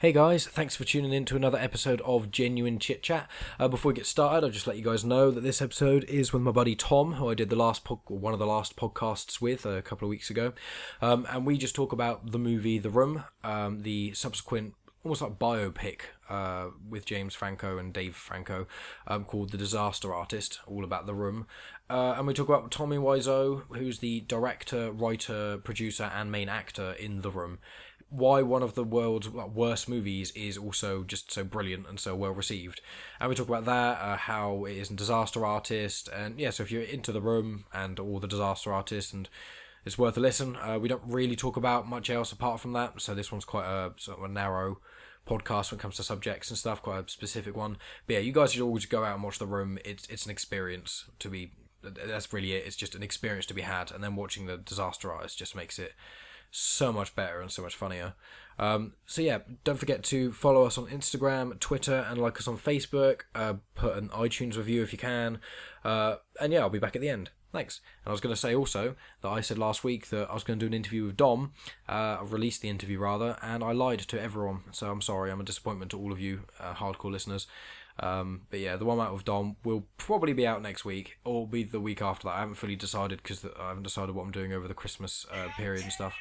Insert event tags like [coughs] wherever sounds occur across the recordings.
Hey guys, thanks for tuning in to another episode of Genuine Chit Chat. Uh, before we get started, I'll just let you guys know that this episode is with my buddy Tom, who I did the last po- one of the last podcasts with a couple of weeks ago, um, and we just talk about the movie The Room, um, the subsequent almost like biopic uh, with James Franco and Dave Franco um, called The Disaster Artist, all about the room. Uh, and we talk about Tommy Wiseau, who's the director, writer, producer, and main actor in The Room. Why one of the world's worst movies is also just so brilliant and so well received. And we talk about that, uh, how it is a disaster artist. And yeah, so if you're into The Room and all the disaster artists and it's worth a listen. Uh, we don't really talk about much else apart from that, so this one's quite a sort of a narrow podcast when it comes to subjects and stuff, quite a specific one. But yeah, you guys should always go out and watch The Room. It's it's an experience to be. That's really it. It's just an experience to be had, and then watching the disaster artist just makes it so much better and so much funnier. Um, so yeah, don't forget to follow us on Instagram, Twitter, and like us on Facebook. Uh, put an iTunes review if you can, uh, and yeah, I'll be back at the end. Thanks. And I was going to say also that I said last week that I was going to do an interview with Dom. Uh, I released the interview rather, and I lied to everyone. So I'm sorry. I'm a disappointment to all of you uh, hardcore listeners. Um, but yeah, the one out with Dom will probably be out next week, or be the week after that. I haven't fully decided because I haven't decided what I'm doing over the Christmas uh, period and stuff.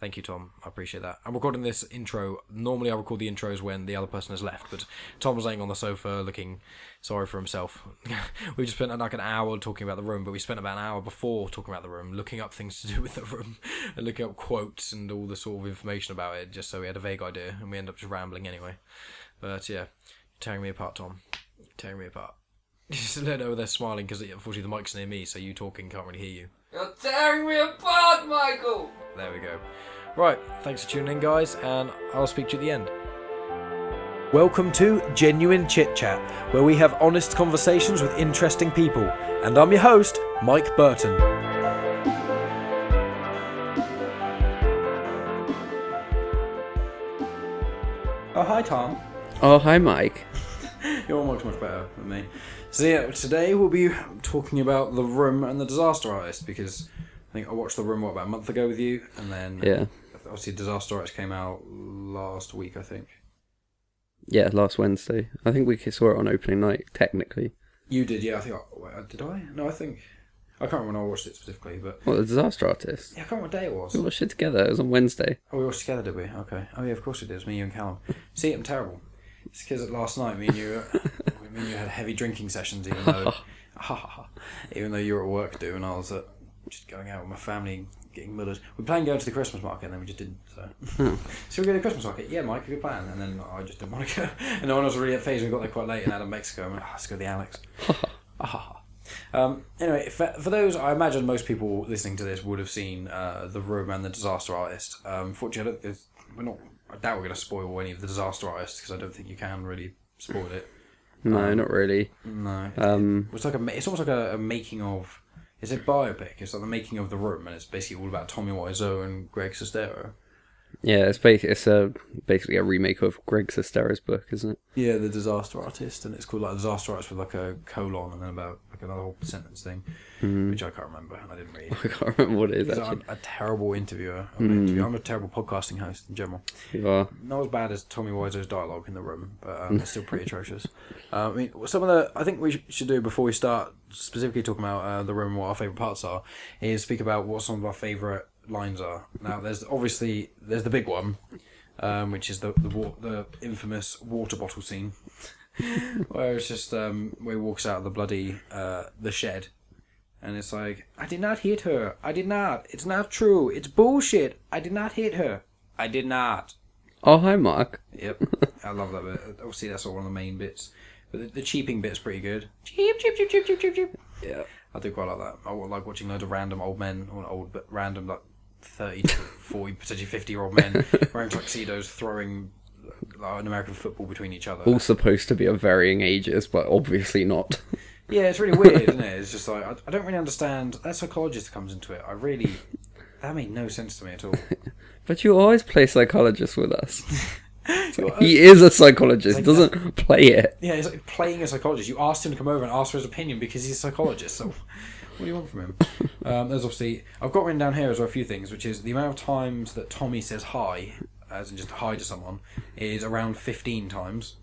Thank you, Tom. I appreciate that. I'm recording this intro. Normally, I record the intros when the other person has left, but Tom was laying on the sofa looking sorry for himself. [laughs] we just spent like an hour talking about the room, but we spent about an hour before talking about the room, looking up things to do with the room, [laughs] and looking up quotes and all the sort of information about it, just so we had a vague idea, and we ended up just rambling anyway. But yeah, tearing me apart, Tom. Tearing me apart. [laughs] Just let know they're smiling because unfortunately the mic's near me, so you talking can't really hear you. You're tearing me apart, Michael! There we go. Right, thanks for tuning in, guys, and I'll speak to you at the end. Welcome to Genuine Chit Chat, where we have honest conversations with interesting people. And I'm your host, Mike Burton. Oh, hi, Tom. Oh, hi, Mike. [laughs] You're much, much better than me. So, yeah, today we'll be talking about The Room and The Disaster Artist because I think I watched The Room, what, about a month ago with you? And then, Yeah. obviously, Disaster Artist came out last week, I think. Yeah, last Wednesday. I think we saw it on opening night, technically. You did, yeah. I think. I, uh, did I? No, I think. I can't remember when I watched it specifically, but What, The Disaster Artist? yeah, I can't remember what day it was. We watched it together. It was on Wednesday. Oh, we watched together, did we? Okay. Oh yeah, of course it is. Me, you, and Callum. See, I'm terrible. It's because last night me and you, [laughs] and you had heavy drinking sessions, even though, [laughs] [laughs] even though you were at work doing, I was at just going out with my family, getting mullered. We planned going to the Christmas market, and then we just didn't. So, so we go to the Christmas market. Yeah, Mike, good plan. And then I just didn't want to go, and no one was really at phase. We got there quite late and out of Mexico. And went, oh, let's go to the Alex. Um, anyway, for, for those, I imagine most people listening to this would have seen uh, The Room and The Disaster Artist. Um, fortunately, I we're not, I doubt we're going to spoil any of The Disaster Artist because I don't think you can really spoil it. No, not really. No. Um, It's like a, it's almost like a, a making of, it's a biopic. It's like the making of The Room and it's basically all about Tommy Wiseau and Greg Sestero. yeah, it's ba- it's a basically a remake of Greg Sestero's book, isn't it? Yeah, The Disaster Artist, and it's called like Disaster Artist with like a colon and then about like another whole sentence thing, which I can't remember I didn't read. [laughs] I can't remember what it is actually. I'm a terrible interviewer. I'm, an interviewer. I'm a terrible podcasting host in general. You are. Not as bad as Tommy Wiseau's dialogue in the room, but um, it's still pretty [laughs] atrocious. Uh, I mean, some of the I think we sh- should do before we start specifically talking about uh, the room and what our favorite parts are is speak about what some of our favorite lines are. Now, there's obviously there's the big one, um, which is the the, wa- the infamous water bottle scene, [laughs] where it's just um, where he walks out of the bloody uh, the shed. And it's like, I did not hit her. I did not. It's not true. It's bullshit. I did not hit her. I did not. Oh, hi, Mark. Yep, I love that bit. Obviously, that's all one of the main bits. But the, the cheaping bit's pretty good. Cheap, cheap, cheap, cheap, cheap, cheap, cheap. Yeah. I do quite like that. I like watching loads of random old men, or not old, but random like 30 to 40, potentially 50 year old men [laughs] wearing tuxedos throwing like, an American football between each other. All supposed to be of varying ages, but obviously not. [laughs] Yeah, it's really weird, [laughs] isn't it? It's just like, I, I don't really understand. That psychologist comes into it. I really. That made no sense to me at all. [laughs] But you always play psychologist with us. he is a psychologist, Like doesn't play it. Yeah, he's like playing a psychologist. You asked him to come over and ask for his opinion because he's a psychologist. So, what do you want from him? Um, there's obviously I've got written down here as well a few things, which is the amount of times that Tommy says hi as in just hi to someone, is around 15 times.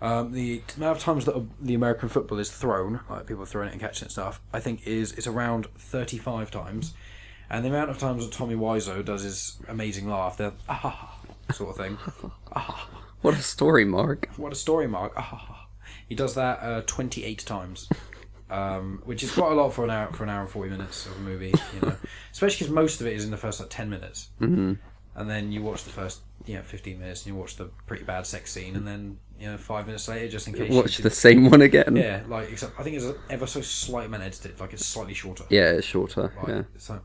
Um, the amount of times that the American football is thrown, like people throwing it and catching it and stuff, I think is it's around 35 times. And the amount of times that Tommy Wiseau does his amazing laugh, the ah, sort of thing. [laughs] What a story, Mark. What a story, Mark. Ah, he does that uh, 28 times. Um, which is quite a lot for an hour for an hour and forty minutes of a movie, you know. [laughs] Especially because most of it is in the first like ten minutes, mm-hmm. And then you watch the first you know fifteen minutes, and you watch the pretty bad sex scene, and then you know five minutes later, just in case. You watch the same one again. Yeah, like except I think it's ever so slight amount edited, like it's slightly shorter. Yeah, it's shorter. Like, Yeah. So,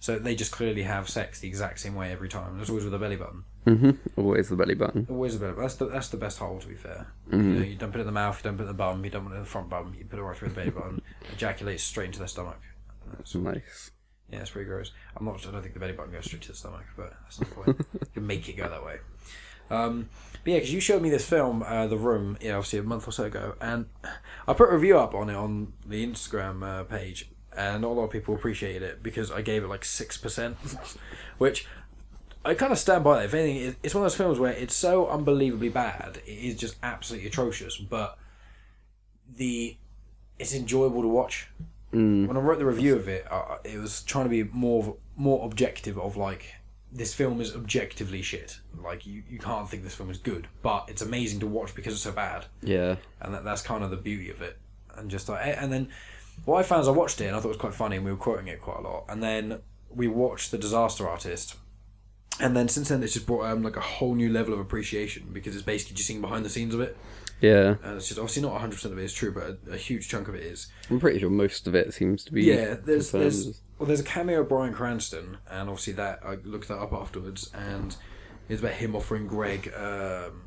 so they just clearly have sex the exact same way every time. There's always with a belly button. hmm Always the belly button. Always the belly button. That's the that's the best hole to be fair. Mm-hmm. You, know, you dump it in the mouth, you dump it in the bum, you dump it in the front bum, you put it right through the belly button, [laughs] ejaculates straight into their stomach. That's- Nice. Yeah, it's pretty gross. I'm not. I don't think the belly button goes straight to the stomach, but that's not the point. [laughs] you can make it go that way. Um, but yeah, because you showed me this film, uh, The Room, yeah, obviously a month or so ago, and I put a review up on it on the Instagram uh, page, and not a lot of people appreciated it because I gave it like six percent, [laughs] which I kind of stand by that. If anything, it's one of those films where it's so unbelievably bad, it is just absolutely atrocious, but the it's enjoyable to watch when I wrote the review of it, uh, it was trying to be more of- more objective of like this film is objectively shit. Like you, you can't think this film is good, but it's amazing to watch because it's so bad, Yeah. and that, that's kind of the beauty of it. And just like and then what I found is I watched it and I thought it was quite funny, and we were quoting it quite a lot. And then we watched The Disaster Artist. And then since then, it's just brought um, like a whole new level of appreciation because it's basically just seeing behind the scenes of it. Yeah. And it's just obviously not 100% of it is true, but a, a huge chunk of it is. I'm pretty sure most of it seems to be. Yeah, there's confirmed. there's well, there's a cameo of Bryan Cranston, and obviously that I looked that up afterwards, and it's about him offering Greg um,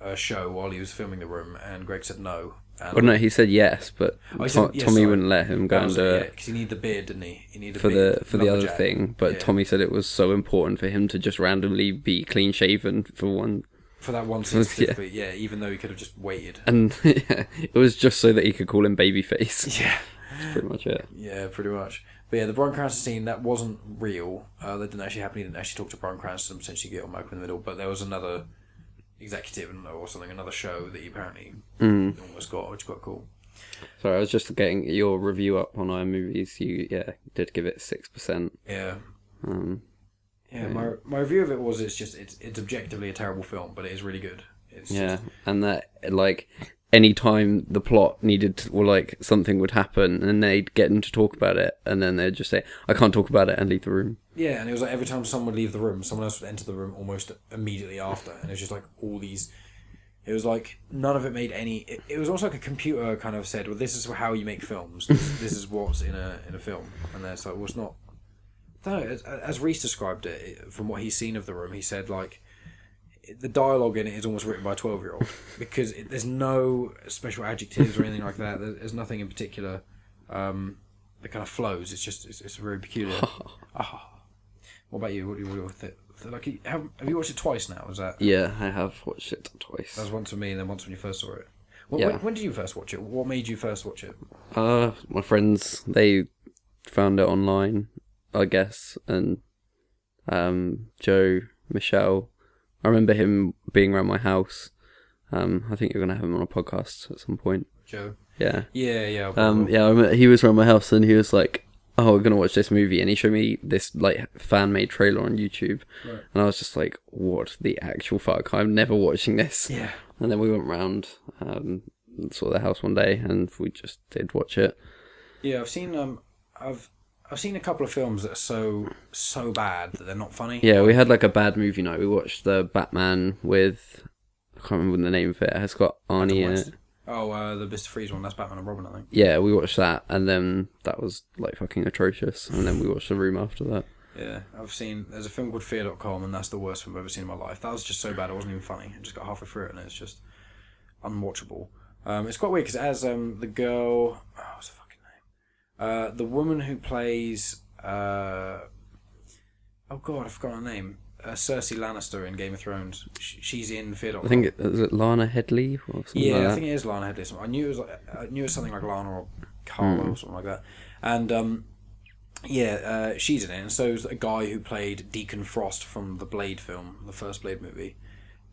a show while he was filming the room, and Greg said no. And Well, no, he said yes, but Oh, he To- said- yeah, Tommy sorry. wouldn't let him go and do it because he needed the beard, didn't he? He needed for a the for the other lumberjack. thing. But Yeah. Tommy said it was so important for him to just randomly be clean shaven for one, for that one [laughs] scene Yeah. specifically, yeah. Even though he could have just waited. and [laughs] yeah, it was just so that he could call him babyface. [laughs] Yeah, That's pretty much it. yeah, pretty much. But yeah, the Bryan Cranston scene that wasn't real. Uh, that didn't actually happen. He didn't actually talk to Bryan Cranston. Potentially get on Malcolm in the Middle, but there was another executive or something, another show that he apparently Mm. almost got, which got cool. Sorry, I was just getting your review up on iMovies. You yeah did give it six percent. Yeah. Um, Yeah, my my review of it was it's just it's it's objectively a terrible film, but it is really good. It's yeah, just, and that like any time the plot needed to, or like something would happen, and they'd get him to talk about it, and then they'd just say, "I can't talk about it," and leave the room. yeah, and it was like every time someone would leave the room, someone else would enter the room almost immediately after, and it was just like all these. It was like none of it made any. It, it was also like a computer kind of said, "Well, this is how you make films. This, this is what's in a in a film," and then it's like, "Well, it's not." No, as, as Reese described it, it, from what he's seen of the room, he said like the dialogue in it is almost written by a 12 year old [laughs] because it, there's no special adjectives or anything like that. There- there's nothing in particular um, that kind of flows. It's just it's, it's very peculiar [laughs] Ah. what about you? What do you, what do you think like have, have you watched it twice now? Is that Yeah, I have watched it twice. that was once with me and then once when you first saw it. When, Yeah. when, when did you first watch it? What made you first watch it? Uh, my friends they found it online, I guess, and um, Joe, Michelle. I remember him being around my house. Um, I think you're gonna have him on a podcast at some point. Joe Yeah. yeah yeah Um, yeah, I remember he was around my house and he was like, "Oh, we're gonna watch this movie," and he showed me this like fan made trailer on YouTube, Right. and I was just like, "What the actual fuck? I'm never watching this." yeah And then we went round, um, saw their house one day, and we just did watch it. yeah I've seen um I've I've seen a couple of films that are so so bad that they're not funny Yeah, we had like a bad movie night. We watched the Batman with I can't remember the name of it. It's got Arnie in it. Oh, uh, the Mr. Freeze one. That's Batman and Robin, I think. Yeah, we watched that, and then that was like fucking atrocious. And then we watched The Room after that. Yeah, I've seen. There's a film called Fear.com, and that's the worst film I've ever seen in my life. That was just so bad, it wasn't even funny. I just got halfway through it, and it's just unwatchable. Um, it's quite weird because it has um, the girl. Oh, what's the fucking name? Uh, the woman who plays. Uh, oh god, I forgot her name. Uh, Cersei Lannister in Game of Thrones. Sh- She's in Fear.com. I think it is it Lana Headley or something Yeah, like I that. think it is Lana Headley. I knew it was like, I knew it was something like Lana or Carla Hmm. or something like that. And um, yeah, uh, she's in it, and so's a guy who played Deacon Frost from the Blade film, the first Blade movie.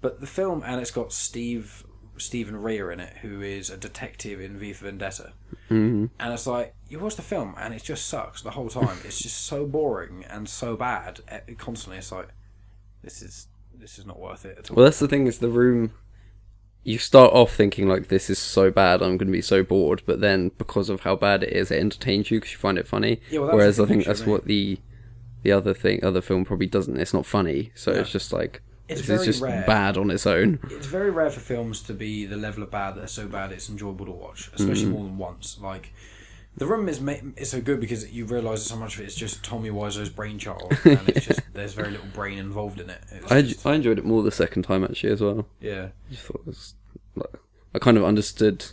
But the film, and it's got Steve Stephen Rea in it, who is a detective in V for Vendetta. Mm-hmm. And it's like you watch the film, and it just sucks the whole time. it's just so boring and so bad. eh, Constantly, it's like this is this is not worth it at all. Well, that's the thing is the room. You start off thinking like this is so bad, I'm going to be so bored, but then because of how bad it is, it entertains you because you find it funny. Yeah, well, Whereas I think picture, that's what the the other thing, other film probably doesn't. It's not funny, so Yeah. it's just like It's this very just rare. bad on its own. it's very rare for films to be the level of bad that are so bad it's enjoyable to watch, especially mm. more than once. Like the room is ma- is so good because you realise that so much of it is just Tommy Wiseau's brainchild, [laughs] and it's just there's very little brain involved in it. I, just- I enjoyed it more the second time actually as well. yeah, I just thought it was like, I kind of understood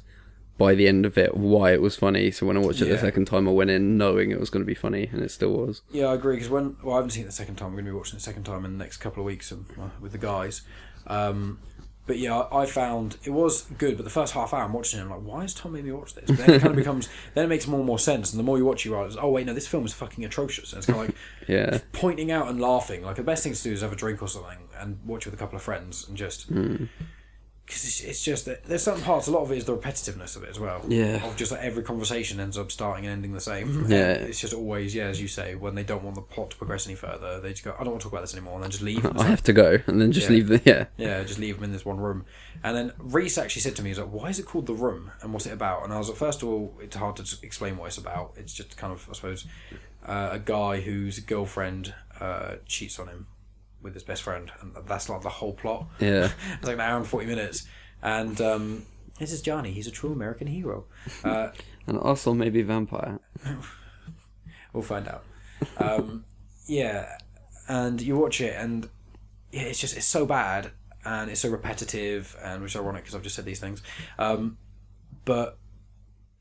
by the end of it why it was funny. So when I watched it Yeah. the second time, I went in knowing it was going to be funny, and it still was. yeah, I agree. Because when well, I haven't seen it the second time. We're going to be watching it the second time in the next couple of weeks um, uh, with the guys. Um, but yeah, I found it was good. But the first half hour, I'm watching it. I'm like, why is Tom made me watch this? But then it kind of [laughs] becomes then it makes more and more sense. And the more you watch, you realize, oh wait, no, this film is fucking atrocious. And it's kind of like [laughs] Yeah, pointing out and laughing. Like the best thing to do is have a drink or something and watch with a couple of friends and just Hmm. Because it's, it's just that there's certain parts. A lot of it is the repetitiveness of it as well. Yeah. Of just like every conversation ends up starting and ending the same. Yeah. And it's just always yeah, as you say, when they don't want the plot to progress any further, they just go, I don't want to talk about this anymore, and then just leave. [laughs] I like, have to go, and then just Yeah. leave the yeah. yeah, just leave them in this one room. And then Reese actually said to me, he's like, why is it called The Room? And what's it about? And I was like, first of all, it's hard to explain what it's about. It's just kind of, I suppose, uh, a guy whose girlfriend uh, cheats on him with his best friend. And that's like the whole plot. Yeah. [laughs] it's like an hour and 40 minutes. And um, this is Johnny. He's a true American hero. Uh, [laughs] And also maybe vampire. [laughs] We'll find out. Um, yeah, and you watch it, and yeah, it's just it's so bad, and it's so repetitive, and which is ironic because I've just said these things. Um, but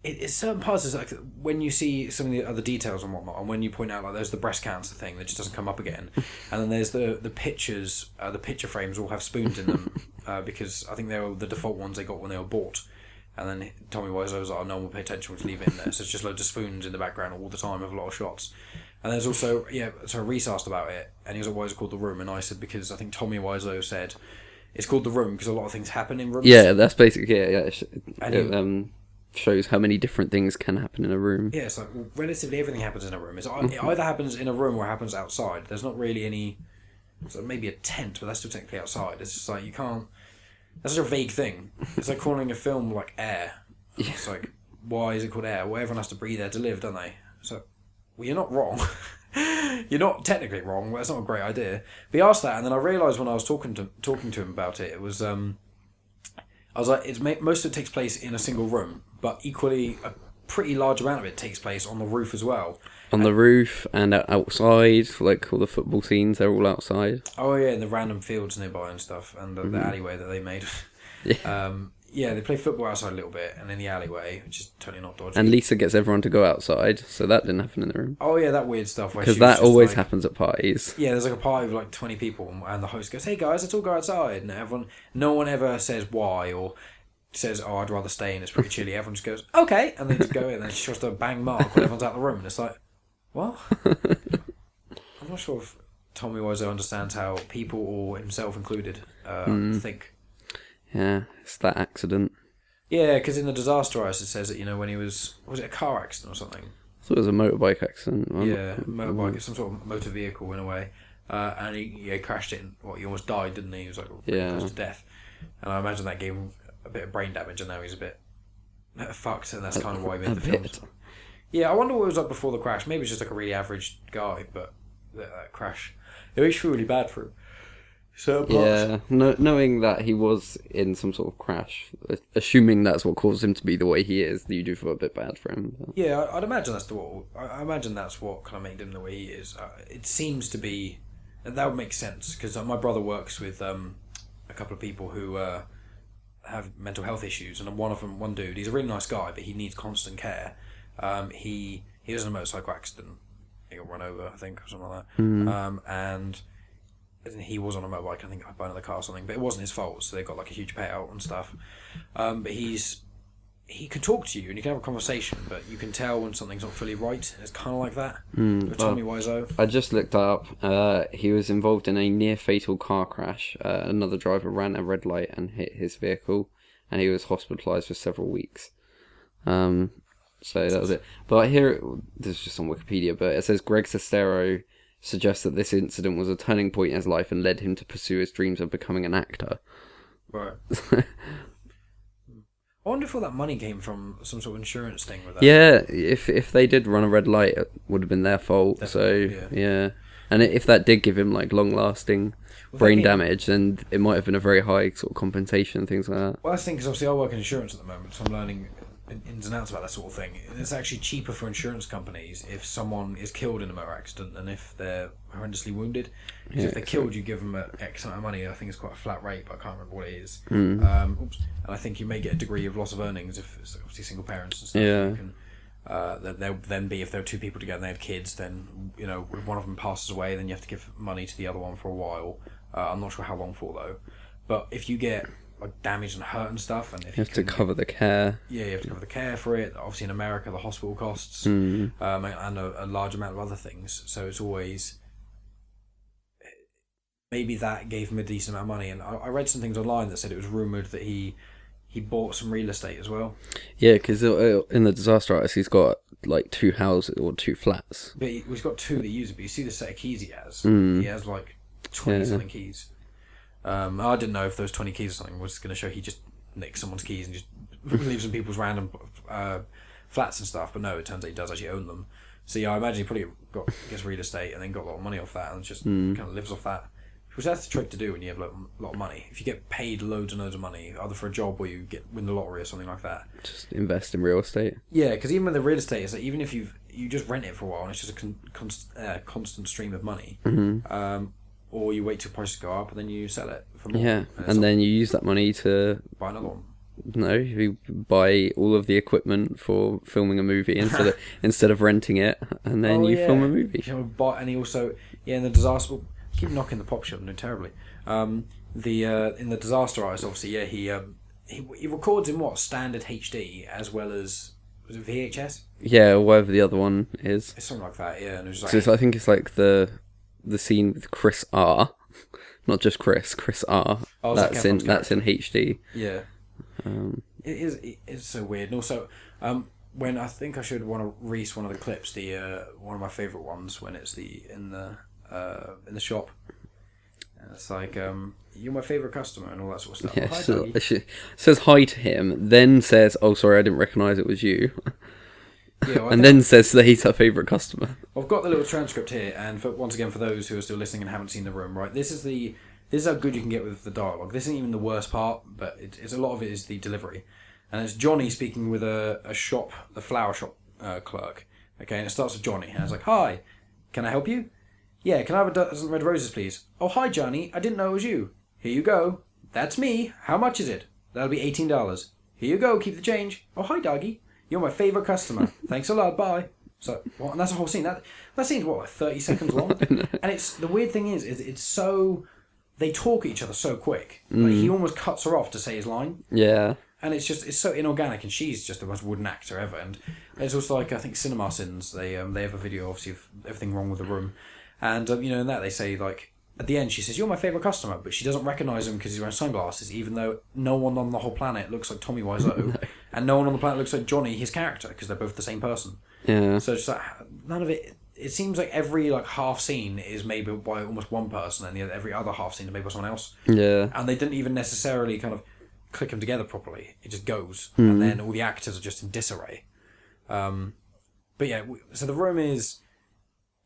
it, it's certain parts is like when you see some of the other details and whatnot, and when you point out like there's the breast cancer thing that just doesn't come up again, [laughs] and then there's the the pictures, uh, the picture frames all have spoons in them [laughs] uh, because I think they were the default ones they got when they were bought. And then Tommy Wiseau was like, oh, no one will pay attention, we'll leave it in there. So it's just loads of spoons in the background all the time of a lot of shots. And there's also, yeah, so Reese asked about it, and he was like, why is it called The Room? And I said, because I think Tommy Wiseau said it's called The Room because a lot of things happen in rooms. Yeah, that's basically yeah. yeah And it um, shows how many different things can happen in a room. Yeah, it's like well, relatively everything happens in a room. It's, it either happens in a room or it happens outside. There's not really any. So maybe a tent, but that's still technically outside. It's just like you can't. That's such a vague thing. It's like calling a film like Air. Yeah. It's like why is it called Air? Well, everyone has to breathe air to live, don't they? So, well, you're not wrong. [laughs] you're not technically wrong. That's not a great idea. But he asked that, and then I realised when I was talking to talking to him about it, it was um, I was like, it's most of it takes place in a single room, but equally a pretty large amount of it takes place on the roof as well. On the roof and out- outside, like all the football scenes, they're all outside. Oh yeah, in the random fields nearby and stuff, and the, the alleyway that they made. [laughs] Yeah. Um, yeah, they play football outside a little bit, and in the alleyway, which is totally not dodgy. And Lisa gets everyone to go outside, so that didn't happen in the room. oh yeah, that weird stuff. Because that always like- happens at parties. Yeah, there's like a party of like twenty people, and the host goes, "Hey guys, let's all go outside." And everyone, no one ever says why or says, "Oh, I'd rather stay in. It's pretty chilly." Everyone just goes, "Okay," and they just go in. And then she tries to bang Mark when everyone's out of the room, and it's like, what? [laughs] I'm not sure if Tommy Wiseau understands how people, or himself included, uh, think. Yeah, it's that accident. Yeah, because in the disaster artist it says that you know when he was was it a car accident or something? I thought it was a motorbike accident. I'm yeah, not- motorbike, some sort of motor vehicle in a way. Uh, and he yeah, crashed it. And, what he almost died, didn't he? He was like Yeah. close to death. And I imagine that gave him bit of brain damage, and now he's a bit fucked, and that's kind of why he made the film. Yeah, I wonder what it was like before the crash. Maybe it's just like a really average guy, but that, that crash, it makes was really bad for him. So Yeah, no, knowing that he was in some sort of crash, assuming that's what caused him to be the way he is, you do feel a bit bad for him. but- Yeah, I'd imagine that's the what. I I imagine that's what kind of made him the way he is. Uh, it seems to be, that would make sense because uh, my brother works with um, a couple of people who uh, have mental health issues, and one of them, one dude, he's a really nice guy, but he needs constant care. Um, he he was in a motorcycle accident. He got run over, I think, or something like that. Um, and he was on a motorbike, I think, by another car or something, but it wasn't his fault, so they got like a huge payout and stuff. Um, but he's he can talk to you and you can have a conversation, but you can tell when something's not fully right. It's kind of like that Mm, with well, Tommy Wiseau. I just looked up. Uh, he was involved in a near fatal car crash. Uh, another driver ran a red light and hit his vehicle, and he was hospitalised for several weeks. Um, so that was it. But I hear this is just on Wikipedia, but it says Greg Sestero suggests that this incident was a turning point in his life and led him to pursue his dreams of becoming an actor. Right. [laughs] Wonder if all that money came from some sort of insurance thing with that. Yeah, if if they did run a red light, it would have been their fault. Definitely, so yeah. yeah. and if that did give him like long lasting Well, brain they- damage, then it might have been a very high sort of compensation and things like that. Well, I think because obviously I work in insurance at the moment, so I'm learning in- ins and outs about that sort of thing. It's actually cheaper for insurance companies if someone is killed in a motor accident than if they're horrendously wounded. 'Cause Yeah, if they're killed, you give them a X amount of money. I think it's quite a flat rate, but I can't remember what it is. Mm. Um, oops. And I think you may get a degree of loss of earnings if it's obviously single parents and stuff. Yeah. You can, uh, that there'll then be if there are two people together and they have kids, then you know if one of them passes away, then you have to give money to the other one for a while. Uh, I'm not sure how long for though. But if you get like damaged and hurt and stuff, and if You have to cover the care. yeah, you have to cover the care for it. Obviously, in America, the hospital costs, Mm. um, and a, a large amount of other things. So it's always maybe that gave him a decent amount of money. And I, I read some things online that said it was rumored that he he bought some real estate as well. Yeah, because in the disaster artist, he's got like two houses or two flats. But he, he's got two that he uses. But you see the set of keys he has. Mm. He has like twenty Yeah. something keys. Um, I didn't know if those twenty keys or something was going to show he just nicks someone's keys and just [laughs] leaves in people's random uh, flats and stuff. But no, it turns out he does actually own them. So yeah, I imagine he probably got gets real estate and then got a lot of money off that and just Mm. kind of lives off that. Which that's the trick to do when you have a lot, lot of money. If you get paid loads and loads of money, either for a job or you get win the lottery or something like that. Just invest in real estate. Yeah, because even with the real estate, it's like even if you you just rent it for a while and it's just a con- const- uh, constant stream of money, hmm um, or you wait till prices go up and then you sell it for more. Yeah, it's and then you use that money to buy another one. no, you buy all of the equipment for filming a movie instead of [laughs] instead of renting it, and then Oh, you yeah. film a movie. You know, buy, and he also yeah in the disaster. Keep knocking the pop shop, I'm doing terribly. Um, the uh, in the disaster artist, obviously, yeah, he um, he he records in what standard HD as well as was it VHS? Yeah, or whatever the other one is. It's something like that, yeah. And it was like So I think it's like the the scene with Chris R, [laughs] not just Chris, Chris R. Oh, that's in that's in HD. yeah. Um, It is. It is so weird. And also, um, when I think I should want to Reese one of the clips, the uh, one of my favorite ones when it's the in the uh, in the shop. And it's like um, you're my favorite customer and all that sort of stuff. yeah, hi, so, she says hi to him, then says, "Oh, sorry, I didn't recognise it was you," [laughs] yeah, well, and then says that he's her favourite customer. I've got the little transcript here, and for, once again, for those who are still listening and haven't seen the room, right, this is the this is how good you can get with the dialogue. This isn't even the worst part, but it, it's a lot of it is the delivery, and it's Johnny speaking with a, a shop, the flower shop uh, clerk. Okay, and it starts with Johnny, and it's like, "Hi, can I help you? Yeah, can I have a dozen red roses, please? Oh, hi, Johnny. I didn't know it was you. Here you go. That's me. How much is it? That'll be eighteen dollars. Here you go. Keep the change. Oh, hi, doggy. You're my favorite customer. [laughs] Thanks a lot. Bye. So, and that's a whole scene. That that scene's what, like thirty seconds long. [laughs] and it's the weird thing is, is it's so they talk at each other so quick. Like he almost cuts her off to say his line, Yeah, and it's just it's so inorganic. And she's just the most wooden actor ever. And there's also like I think CinemaSins. They um they have a video obviously of everything wrong with the room, and um, you know in that they say like. At the end, she says, "You're my favorite customer," but she doesn't recognize him because he's wearing sunglasses. Even though no one on the whole planet looks like Tommy Wiseau, [laughs] and no one on the planet looks like Johnny, his character, because they're both the same person. yeah, So it's like none of it. It seems like every like half scene is made by almost one person, and the other, every other half scene is made by someone else. yeah. And they didn't even necessarily kind of click them together properly. It just goes, and then all the actors are just in disarray. Um, but yeah, so the room is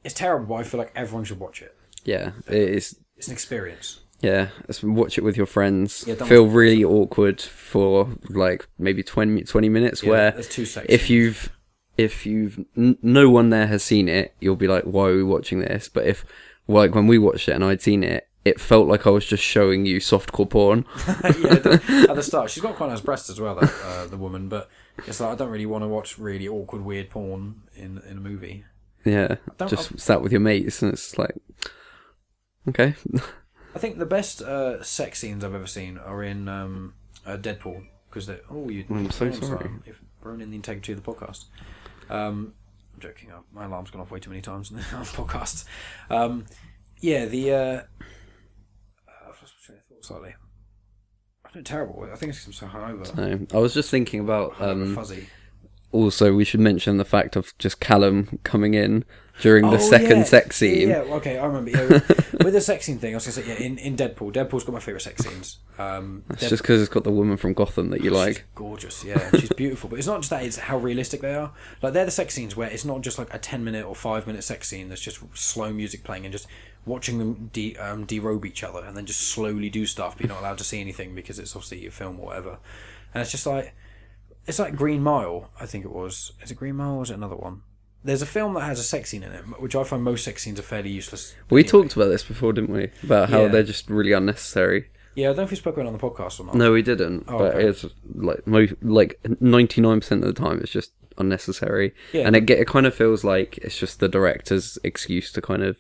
it's terrible. But I feel like everyone should watch it. Yeah, it's It's an experience. yeah. Watch it with your friends. Yeah, Feel really awkward for like maybe 20, 20 minutes. Yeah, where there's two sections. if you've if you've n- no one there has seen it, you'll be like, "Why are we watching this?" But if like when we watched it and I'd seen it, it felt like I was just showing you softcore porn. [laughs] yeah, at the- [laughs] at the start, she's got quite nice breasts as well. That, uh, the woman, but it's like I don't really want to watch really awkward, weird porn in in a movie. Yeah, just sat with your mates, and it's like, okay, I think the best uh, sex scenes I've ever seen are in um, uh, Deadpool because they're oh you. I'm so sorry. ruining the integrity of the podcast. Um, I'm joking. uh, My alarm's gone off way too many times on [laughs] podcasts. Um, yeah, the. Uh, uh, I've lost my train of thought slightly. I don't terrible. I think it's 'cause I'm so hungover. No, I was just thinking about um, fuzzy. Also we should mention the fact of just Callum coming in during the Oh, second yeah. sex scene. Yeah, okay, I remember. Yeah, with, [laughs] with the sex scene thing, I was gonna say, yeah, in, in Deadpool, Deadpool's got my favorite sex scenes. Um, It's Dead- just because it's got the woman from Gotham that you She's like. gorgeous, yeah. She's beautiful, but it's not just that; it's how realistic they are. Like they're the sex scenes where it's not just like a ten minute or five minute sex scene that's just slow music playing and just watching them de- um, derobe each other and then just slowly do stuff, but you're not allowed to see anything because it's obviously a film or whatever. And it's just like it's like Green Mile, I think it was. Is it Green Mile or is it another one? There's a film that has a sex scene in it, which I find most sex scenes are fairly useless. We anyway. talked about this before, didn't we? About how Yeah. they're just really unnecessary. Yeah, I don't know if we spoke about it on the podcast or not. No, we didn't. Oh, but okay. it's like mo- like ninety nine percent of the time, it's just unnecessary. Yeah. And it get it kind of feels like it's just the director's excuse to kind of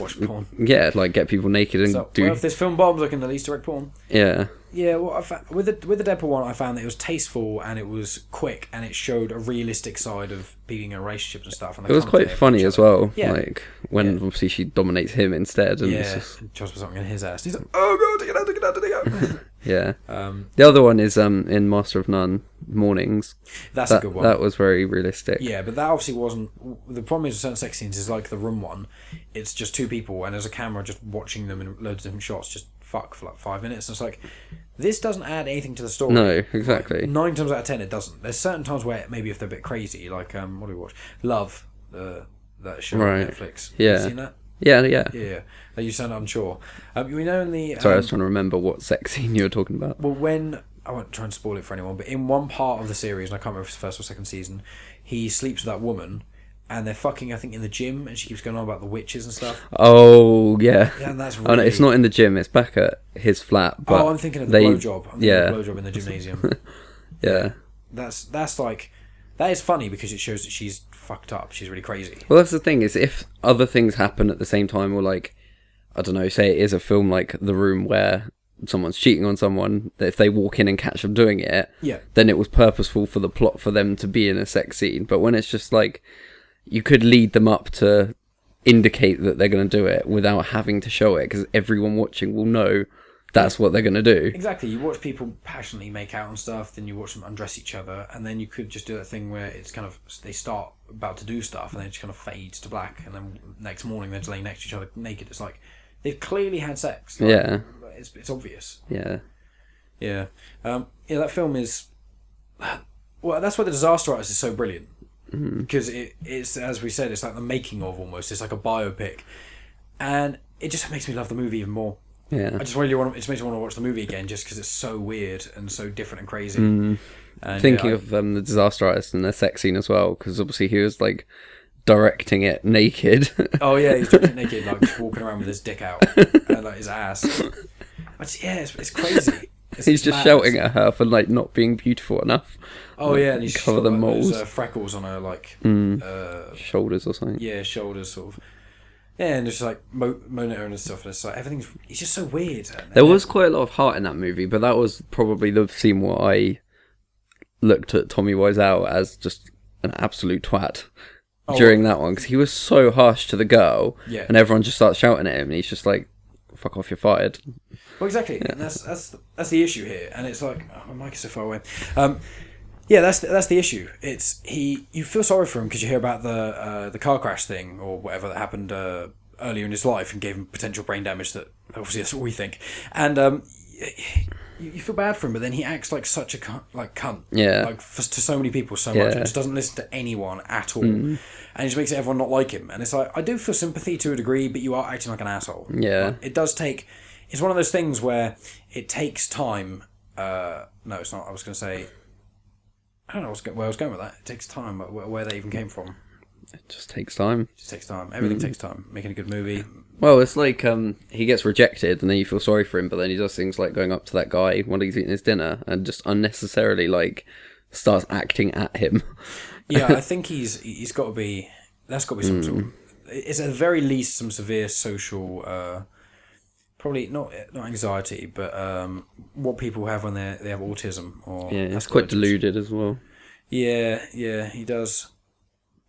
Watch porn. yeah, like get people naked and So, do well, if this film bombs, I can at least direct porn. yeah. Yeah, well, I found, with the with the Deadpool one, I found that it was tasteful and it was quick and it showed a realistic side of being in relationships and stuff. And It was quite funny as well. Yeah. Like when Yeah. obviously she dominates him instead, and Yeah, just Josh was something in his ass. He's like, "Oh god, take it out, take it out, take it out." [laughs] yeah. um, The other one is um in Master of None Mornings. that's that a good one. that was very realistic. Yeah, but that obviously wasn't. The problem is with certain sex scenes is like the room one. It's just two people, and there's a camera just watching them in loads of different shots, just fuck for like five minutes. And it's like, this doesn't add anything to the story. No, exactly. Like, nine times out of ten, it doesn't. There's certain times where maybe if they're a bit crazy, like um, what do we watch? Love, the that show Right. on Netflix. Yeah. Seen that? Yeah, yeah. Yeah, yeah. That you sound unsure. Um, we know in the Sorry, I um, was trying to remember what sex [laughs] scene you were talking about. well, when I won't try and spoil it for anyone, but in one part of the series, and I can't remember if it's the first or second season, he sleeps with that woman, and they're fucking. I think in the gym, and she keeps going on about the witches and stuff. Oh yeah. Yeah, and that's Oh, no, it's not in the gym. It's back at his flat. Oh, but oh, I'm thinking of the they- blowjob. I'm yeah. the blowjob in the gymnasium. [laughs] Yeah. that's that's like that is funny because it shows that she's fucked up. She's really crazy. Well, that's the thing is if other things happen at the same time, or like I don't know, say it is a film like The Room where someone's cheating on someone, that if they walk in and catch them doing it, Yeah. then it was purposeful for the plot for them to be in a sex scene. But when it's just like you could lead them up to indicate that they're going to do it without having to show it, because everyone watching will know that's what they're going to do. Exactly. You watch people passionately make out and stuff, then you watch them undress each other, and then you could just do that thing where it's kind of they start about to do stuff, and then it just kind of fades to black, and then next morning they're just laying next to each other naked. It's like they've clearly had sex. Like, Yeah. It's it's obvious. Yeah. Yeah. Um, yeah, that film is. Well, that's why the Disaster Artist is so brilliant because it, it's as we said, it's like the making of almost. It's like a biopic, and it just makes me love the movie even more. Yeah. I just really want. To, it just makes me want to watch the movie again, just because it's so weird and so different and crazy. And, Thinking yeah, I- of um, the disaster artist and their sex scene as well, because obviously he was like directing it naked. [laughs] oh yeah, he's it naked, like just walking around with his dick out [laughs] and like his ass. Just, yeah, it's, it's crazy. It's, He's just mad. shouting at her for like not being beautiful enough. Oh yeah, and he's cover got, the like, those, moles. uh, freckles on her like Mm. uh, shoulders or something. yeah shoulders sort of. Yeah, and just like mo- moaning her and stuff, and it's like everything's. It's just so weird. There was quite a lot of heart in that movie, but that was probably the scene where I looked at Tommy Wiseau as just an absolute twat Oh, during that one because he was so harsh to the girl, Yeah. and everyone just starts shouting at him, and he's just like, "Fuck off, you're fired." Well, exactly, and that's that's that's the issue here, and it's like oh, my mic is so far away. Um, yeah, that's the, that's the issue. It's he. You feel sorry for him because you hear about the uh, the car crash thing or whatever that happened uh, earlier in his life and gave him potential brain damage. That obviously that's what we think, and um, you, you feel bad for him, but then he acts like such a cunt, like cunt. Yeah. like for, to so many people so much. Yeah. And just doesn't listen to anyone at all, and it just makes everyone not like him. And it's like I do feel sympathy to a degree, but you are acting like an asshole. Yeah. Like, it does take. It's one of those things where it takes time. Uh, no, it's not. I was going to say. I don't know where I was going with that. It takes time, where, where they even came from. It just takes time. It just takes time. Everything takes time. Making a good movie. Well, it's like um, he gets rejected, and then you feel sorry for him, but then he does things like going up to that guy while he's eating his dinner, and just unnecessarily like starts acting at him. [laughs] Yeah, I think he's he's got to be. That's got to be some sort. Of, it's at the very least some severe social uh, probably not not anxiety, but um, what people have when they they have autism or Yeah, it's quite deluded as well. Yeah, yeah, he does.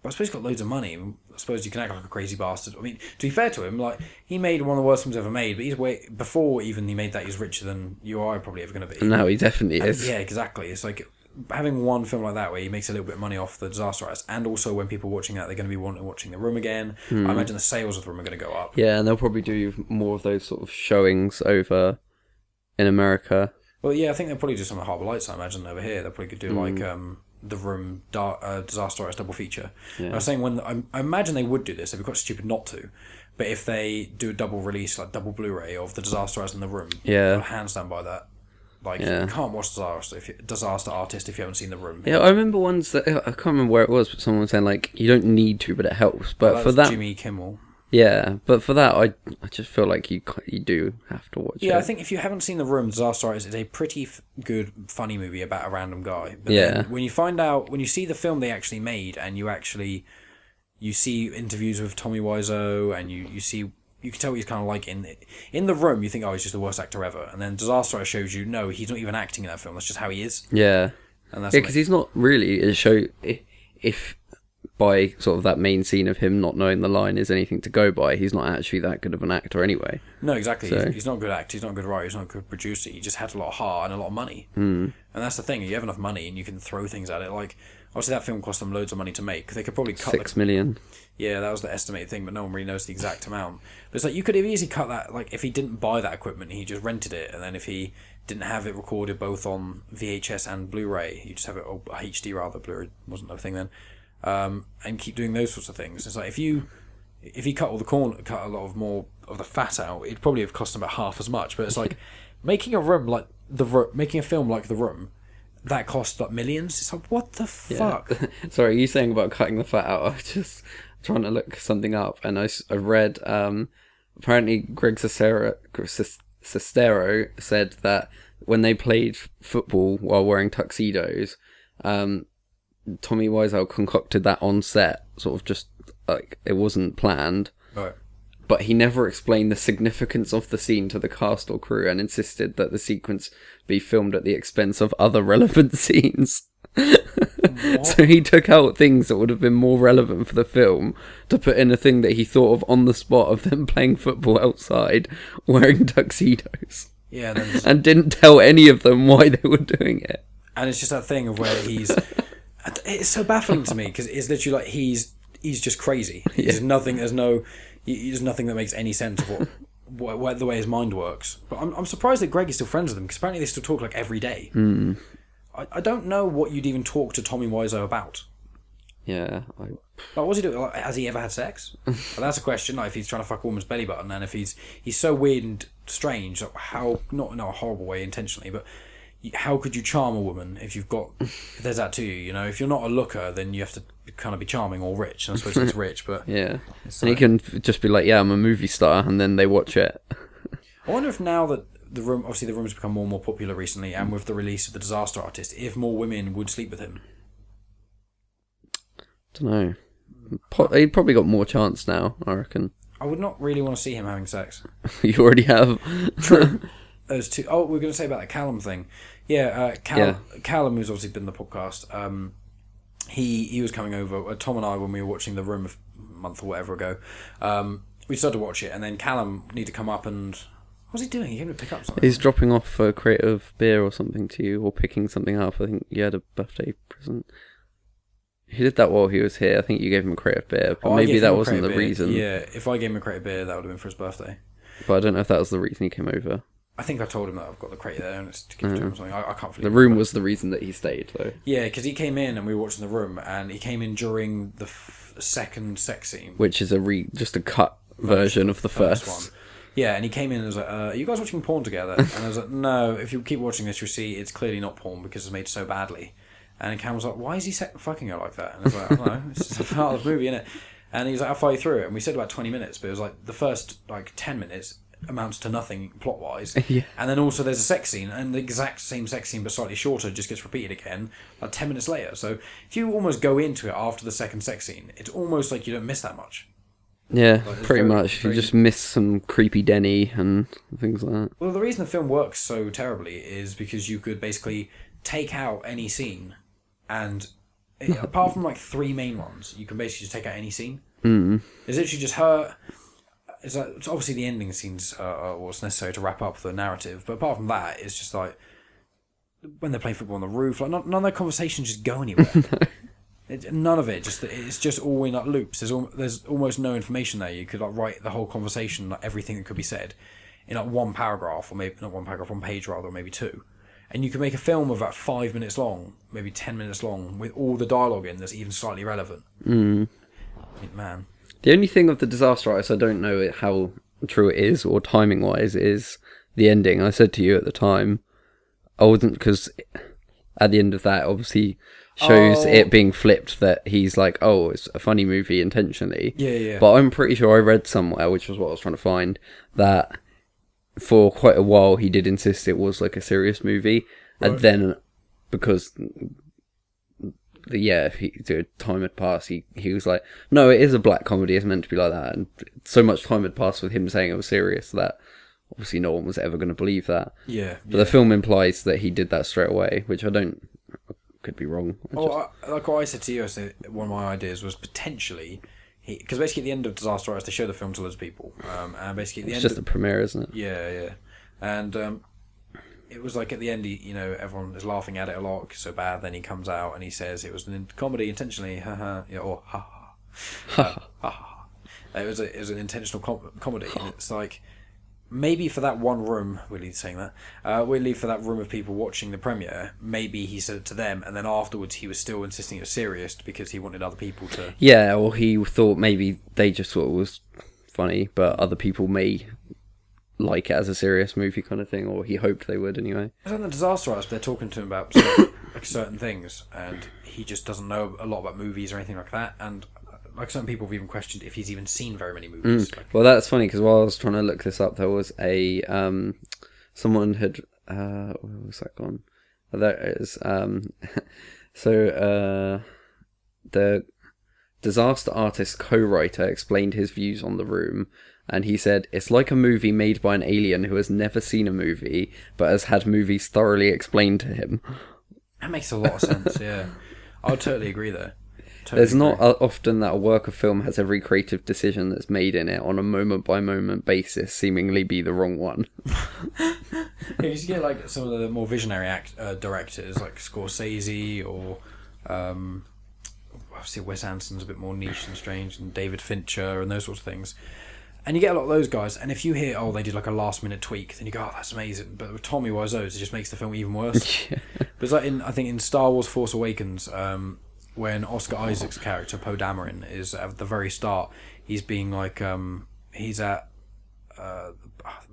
But I suppose he's got loads of money. I suppose you can act like a crazy bastard. I mean, to be fair to him, like he made one of the worst films ever made, but he's way before even he made that. He's richer than you are probably ever going to be. No, he definitely is. Yeah, exactly. It's like having one film like that where he makes a little bit of money off the disaster artist, and also when people are watching that, they're going to be wanting watching The Room again. Hmm. I imagine the sales of The Room are going to go up. Yeah, and they'll probably do more of those sort of showings over in America. Well, yeah, I think they'll probably do some of the Harbour Lights. I imagine over here, they probably could do Hmm. like um, The Room, uh, Disaster Artist double feature. Yeah. I was saying when I, I imagine they would do this. They'd be quite stupid not to. But if they do a double release, like double Blu-ray of the Disaster Artist and The Room, Yeah. I'll hands down by that. Like Yeah. you can't watch Disaster if you, Disaster Artist if you haven't seen The Room. Yeah, I remember ones that I can't remember where it was, but someone was saying like you don't need to, but it helps. But That for that, Jimmy Kimmel. Yeah, but for that, I I just feel like you you do have to watch Yeah, it. I think if you haven't seen The Room, Disaster Artist is a pretty f- good, funny movie about a random guy. But Yeah. when you find out, when you see the film they actually made, and you actually, you see interviews with Tommy Wiseau, and you, you see, you can tell what he's kind of like in in The Room. You think, oh, he's just the worst actor ever, and then Disaster Artist shows you, no, he's not even acting in that film. That's just how he is, yeah, and that's yeah, because he's not really a show. If by sort of that main scene of him not knowing the line is anything to go by, he's not actually that good of an actor anyway. No, exactly. So- He's, he's not a good actor. He's not a good writer. He's not a good producer. He just had a lot of heart and a lot of money. Mm. And that's the thing. You have enough money and you can throw things at it. Like obviously that film cost them loads of money to make. They could probably cut the Six million. Yeah, that was the estimated thing, but no one really knows the exact amount. But it's like you could have easily cut that. Like if he didn't buy that equipment, he just rented it, and then if he didn't have it recorded both on VHS and Blu-ray, you just have it or HD rather. Blu-ray wasn't a thing then, um, and keep doing those sorts of things. It's like if you if he cut all the corn, cut a lot of more of the fat out, it'd probably have cost him about half as much. But it's like [laughs] making a room like the making a film like the room. That cost like millions. It's like what the fuck? [laughs] Sorry, you saying about cutting the fat out? [laughs] I was just trying to look something up, and I, I read um, apparently Greg Sestero, Sestero said that when they played football while wearing tuxedos, um, Tommy Wiseau concocted that on set, sort of just like it wasn't planned. Right. But he never explained the significance of the scene to the cast or crew and insisted that the sequence be filmed at the expense of other relevant [laughs] scenes. so he took out things that would have been more relevant for the film to put in a thing that he thought of on the spot of them [laughs] playing football outside wearing tuxedos Yeah. [laughs] And didn't tell any of them why they were doing it. and it's just that thing of where he's it's so baffling to me because it's literally like he's he's just crazy. [laughs] There's nothing there's no there's nothing that makes any sense of what, [laughs] what, what the way his mind works. But I'm, I'm surprised that Greg is still friends with him because apparently they still talk like every day. Hmm. I, I don't know what you'd even talk to Tommy Wiseau about. Yeah, I, like what's he doing like, has he ever had sex? [laughs] Well, that's a question like if he's trying to fuck a woman's belly button and if he's he's so weird and strange like, how not in a horrible way intentionally but how could you charm a woman if you've got if there's that to you you know if you're not a looker then you have to kind of be charming or rich and I suppose it's [laughs] rich but yeah. It's And he can just be like, "Yeah, I'm a movie star," and then they watch it. I wonder if now that the room obviously the room has become more and more popular recently and with the release of the disaster artist if more women would sleep with him Don't know. Po- he probably got more chance now. I reckon. I would not really want to see him having sex [laughs] you already have. [laughs] There's two oh we are going to say about the Callum thing yeah uh, Cal- Yeah. Callum who's obviously been the podcast um, he he was coming over uh, Tom and I when we were watching the room a month or whatever ago um, we started to watch it and then Callum needed to come up and what was he doing he came to pick up something He's dropping off a crate of beer or something to you, or picking something up. I think you had a birthday present. He did that while he was here. I think you gave him a crate of beer, but Oh, maybe that wasn't the beer. reason. yeah if I gave him a crate of beer that would have been for his birthday But I don't know if that was the reason he came over. I think I told him that I've got the crate there and it's to give to him or something I, I can't The room was the reason that he stayed, though. Yeah, because he came in and we were watching the room, and he came in during the f- second sex scene, Which is a re just a cut version of the first. one. Yeah, and he came in and was like, uh, "Are you guys watching porn together?" [laughs] And I was like, "No. If you keep watching this, you'll see it's clearly not porn because it's made so badly." And Cam was like, "Why is he se- fucking her like that?" And I was like, "I don't know. It's just a [laughs] part of the movie, isn't it?" And he was like, "I'll follow you through it." And we said about twenty minutes, but it was like the first like ten minutes amounts to nothing plot wise. [laughs] Yeah. And then also there's a sex scene, and the exact same sex scene but slightly shorter just gets repeated again like ten minutes later. So if you almost go into it after the second sex scene, it's almost like you don't miss that much. Yeah, Like, pretty very- much. very- You just miss some creepy Denny and things like that. Well, the reason the film works so terribly is because you could basically take out any scene, and eh, [laughs] apart from like three main ones, you can basically just take out any scene. Mm. It's literally just her. It's, like, it's obviously the ending scenes are, what's necessary to wrap up the narrative, but apart from that, it's just like when they're playing football on the roof. Like none, none of their conversations just go anywhere. [laughs] It, none of it. Just it's just all in like loops. There's al- there's almost no information there. You could like write the whole conversation, like everything that could be said, in like one paragraph, or maybe not one paragraph, one page rather, or maybe two. And you can make a film of about five minutes long, maybe ten minutes long, with all the dialogue in that's even slightly relevant. Mm. Man, The only thing of the disaster artist I don't know how true it is or timing wise is the ending. I said to you at the time, I wasn't because at the end of that obviously shows Oh. it being flipped that he's like, oh, it's a funny movie intentionally. Yeah, yeah. But I'm pretty sure I read somewhere, which was what I was trying to find, that for quite a while he did insist it was like a serious movie, and then because the yeah, if he, the time had passed. He he was like, no, it is a black comedy. It's meant to be like that. And so much time had passed with him saying it was serious that obviously no one was ever going to believe that. yeah. But the film implies that he did that straight away, which I don't. Could be wrong. I just- Oh, I, like what I said to you, I said one of my ideas was potentially because basically at the end of Disaster Artist they show the film to loads of people, um, and basically at the it's end just of, a premiere, isn't it? Yeah, yeah. And um, it was like at the end, he, you know, everyone is laughing at it a lot, so bad. Then he comes out and he says it was an comedy intentionally, haha, yeah, or ha ha, ha ha. It was a, it was an intentional com- comedy, and it's like maybe for that one room, Willie saying that, uh, Willie for that room of people watching the premiere, maybe he said it to them, and then afterwards he was still insisting it was serious because he wanted other people to. Yeah, or he thought maybe they just thought it was funny, but other people may like it as a serious movie kind of thing, or he hoped they would anyway. It's on the disaster artist. They're talking to him about certain, [coughs] like certain things, and he just doesn't know a lot about movies or anything like that. And like certain people have even questioned if he's even seen very many movies. Like, Well, that's funny because while I was trying to look this up, there was a um, someone had uh, where was that gone? Oh, There it is. Um, [laughs] so uh, the disaster artist co-writer explained his views on the room. And he said, it's like a movie made by an alien who has never seen a movie, but has had movies thoroughly explained to him. that makes a lot of sense. Yeah, I would totally agree there. Totally There's not agree. uh, often that a work of film has every creative decision that's made in it on a moment by moment basis seemingly be the wrong one. Yeah, [laughs] [laughs] you get like some of the more visionary act uh, directors like Scorsese or um, obviously Wes Anderson's a bit more niche and strange, and David Fincher and those sorts of things. And you get a lot of those guys, and if you hear, oh, they did like a last minute tweak, then you go, oh, that's amazing. But with Tommy Wiseau's, it just makes the film even worse. [laughs] But it's like in, I think in Star Wars Force Awakens, um, when Oscar Isaac's character, Poe Dameron, is at the very start, he's being like, um, he's at uh,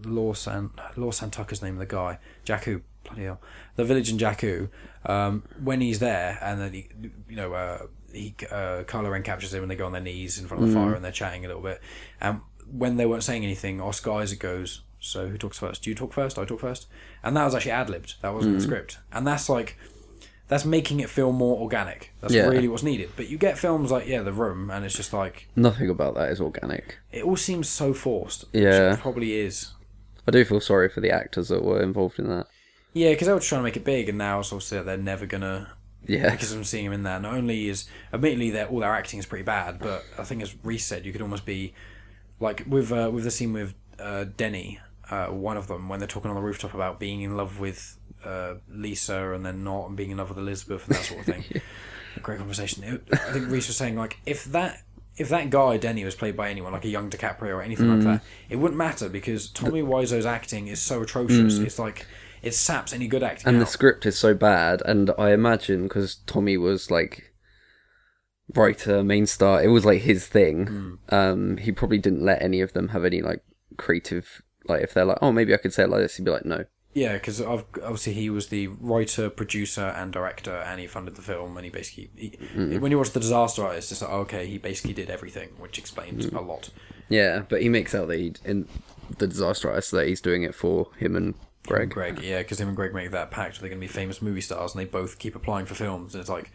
Law San Lor San Tekka's name of the guy, Jakku, bloody hell, the village in Jakku. Um, when he's there, and then he, you know, uh, he uh, Kylo Ren captures him, and they go on their knees in front of the fire, and they're chatting a little bit. And when they weren't saying anything, oh, Oscar Isaac goes, "So who talks first? Do you talk first? I talk first? And that was actually ad libbed. That wasn't in the hmm. script, and that's like. That's making it feel more organic. That's Yeah. really what's needed. But you get films like yeah, The Room, and it's just like Nothing about that is organic. it all seems so forced. Yeah. it probably is. I do feel sorry for the actors that were involved in that. Yeah, because they were trying to make it big, and now it's obviously that they're never gonna. Yeah. Because I'm seeing them in there. Not only is, admittedly, their all their acting is pretty bad, but I think as Reese said, you could almost be like with uh, with the scene with uh, Denny, uh, one of them when they're talking on the rooftop about being in love with uh, Lisa and then not, and being in love with Elizabeth and that sort of thing. [laughs] A great conversation. It, I think Reese was saying like if that. If that guy Denny was played by anyone like a young DiCaprio or anything like that, it wouldn't matter because Tommy Wiseau's acting is so atrocious. It's like it saps any good acting. And the script is so bad, and I imagine because Tommy was like writer, main star, it was like his thing. Hmm. Um, he probably didn't let any of them have any like creative. Like if they're like, oh, maybe I could say it like this, he'd be like, no. Yeah, because obviously he was the writer, producer, and director, and he funded the film. And he basically, he, mm-hmm. when you watch the Disaster Artist, it's like okay, he basically did everything, which explains mm-hmm. a lot. Yeah, but he makes out that he in the disaster artist that he's doing it for him and Greg. Greg, yeah, because him and Greg make that pact. They're going to be famous movie stars, and they both keep applying for films. And it's like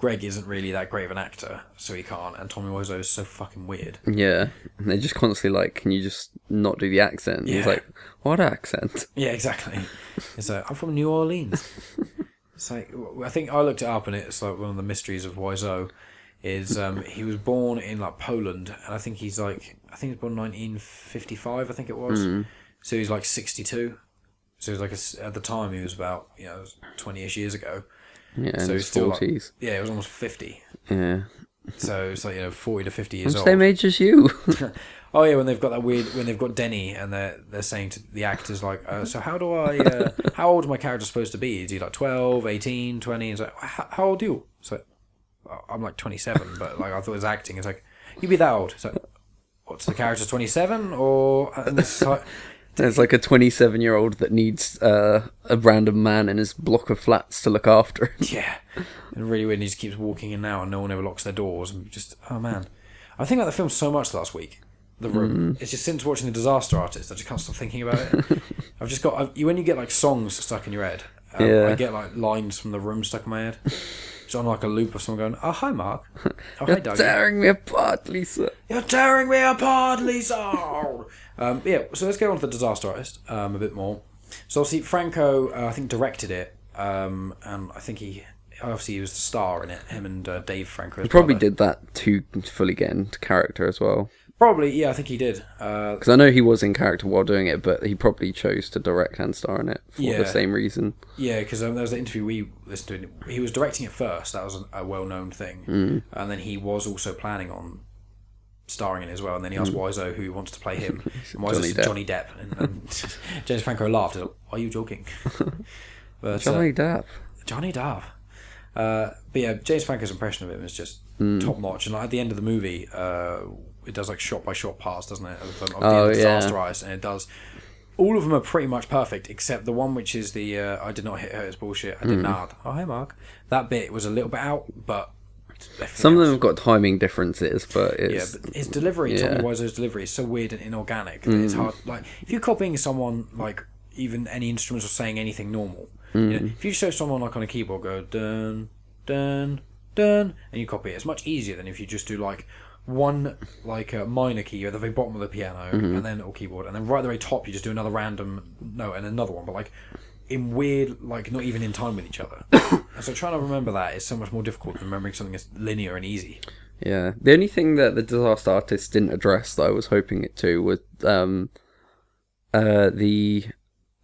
Greg isn't really that great of an actor, so he can't. And Tommy Wiseau is so fucking weird. Yeah, and they're just constantly like, "Can you just not do the accent?" And He's like, "What accent?" [laughs] Yeah, exactly. It's like I'm from New Orleans. [laughs] It's like I think I looked it up, and it's like one of the mysteries of Wiseau is um, he was born in like Poland, and I think he's like I think he was born 1955, I think it was. So he's like 62. So he's like a at the time he was about you know 20ish years ago. Yeah, in so his still like, yeah, he was almost 50. Yeah, So it's like you know 40 to 50 I'm years the old. same age as you. [laughs] [laughs] Oh yeah, when they've got that weird when they've got Denny and they're they're saying to the actors like, uh, so how do I uh, [laughs] how old is my character supposed to be? Is he like 12, 18, 20? It's like how, old are you? So I'm like 27, but like I thought it was acting. It's like you'd be that old. So what's the character 27 or and this is like There's like a 27 year old that needs uh, a random man in his block of flats to look after. him. yeah, and really weird. And he just keeps walking in now, and no one ever locks their doors. And just oh man, I think about the film so much last week. The room. It's just since watching the Disaster Artist, I just can't stop thinking about it. [laughs] I've just got I've, you when you get like songs stuck in your head. Um, Yeah. I get like lines from the room stuck in my head. It's on like a loop of someone going, "Oh hi, Mark. [laughs] Oh You're Doug. tearing me apart, Lisa. You're tearing me apart, Lisa." [laughs] um, yeah. So let's get on to the Disaster Artist um, a bit more. So obviously Franco, uh, I think directed it, um, and I think he obviously he was the star in it. Him and uh, Dave Franco. He probably did that to fully get into character as well. Probably, yeah, I think he did. Uh, Because I know he was in character while doing it, but he probably chose to direct and star in it for Yeah. the same reason. yeah, because um, there was an interview we listened to. He was directing it first. That was a, a well-known thing, and then he was also planning on starring in it as well. And then he asked Wiseau who wants to play him. [laughs] and Wiseau Johnny said Depp. Johnny Depp, and, and [laughs] [laughs] James Franco laughed. Like, Are you joking? but, uh, Johnny Depp. Johnny Depp. Uh, but yeah, James Franco's impression of him is just Hmm. top notch. And like, at the end of the movie, uh, it does like shot by shot parts, doesn't it? Of, of Oh, the yeah. disaster eyes, and it does. All of them are pretty much perfect, except the one which is the uh, "I did not hit her" is bullshit. I did Hmm. not. Oh, hey, Mark. That bit was a little bit out, but Some of them have got timing differences, but yeah, it's but his delivery, Yeah. Tommy Wiseau's delivery, is so weird and inorganic that it's hard. Like, if you're copying someone, like even any instruments or saying anything normal, you know, if you show someone like on a keyboard, go dun dun dun, and you copy it, it's much easier than if you just do like one like a minor key at the very bottom of the piano, and then or keyboard, and then right at the very top you just do another random note and another one, but like. In weird, like not even in time with each other. [coughs] and so trying to remember that is so much more difficult than remembering something that's linear and easy. yeah. The only thing that the disaster artist didn't address that I was hoping it to was um uh the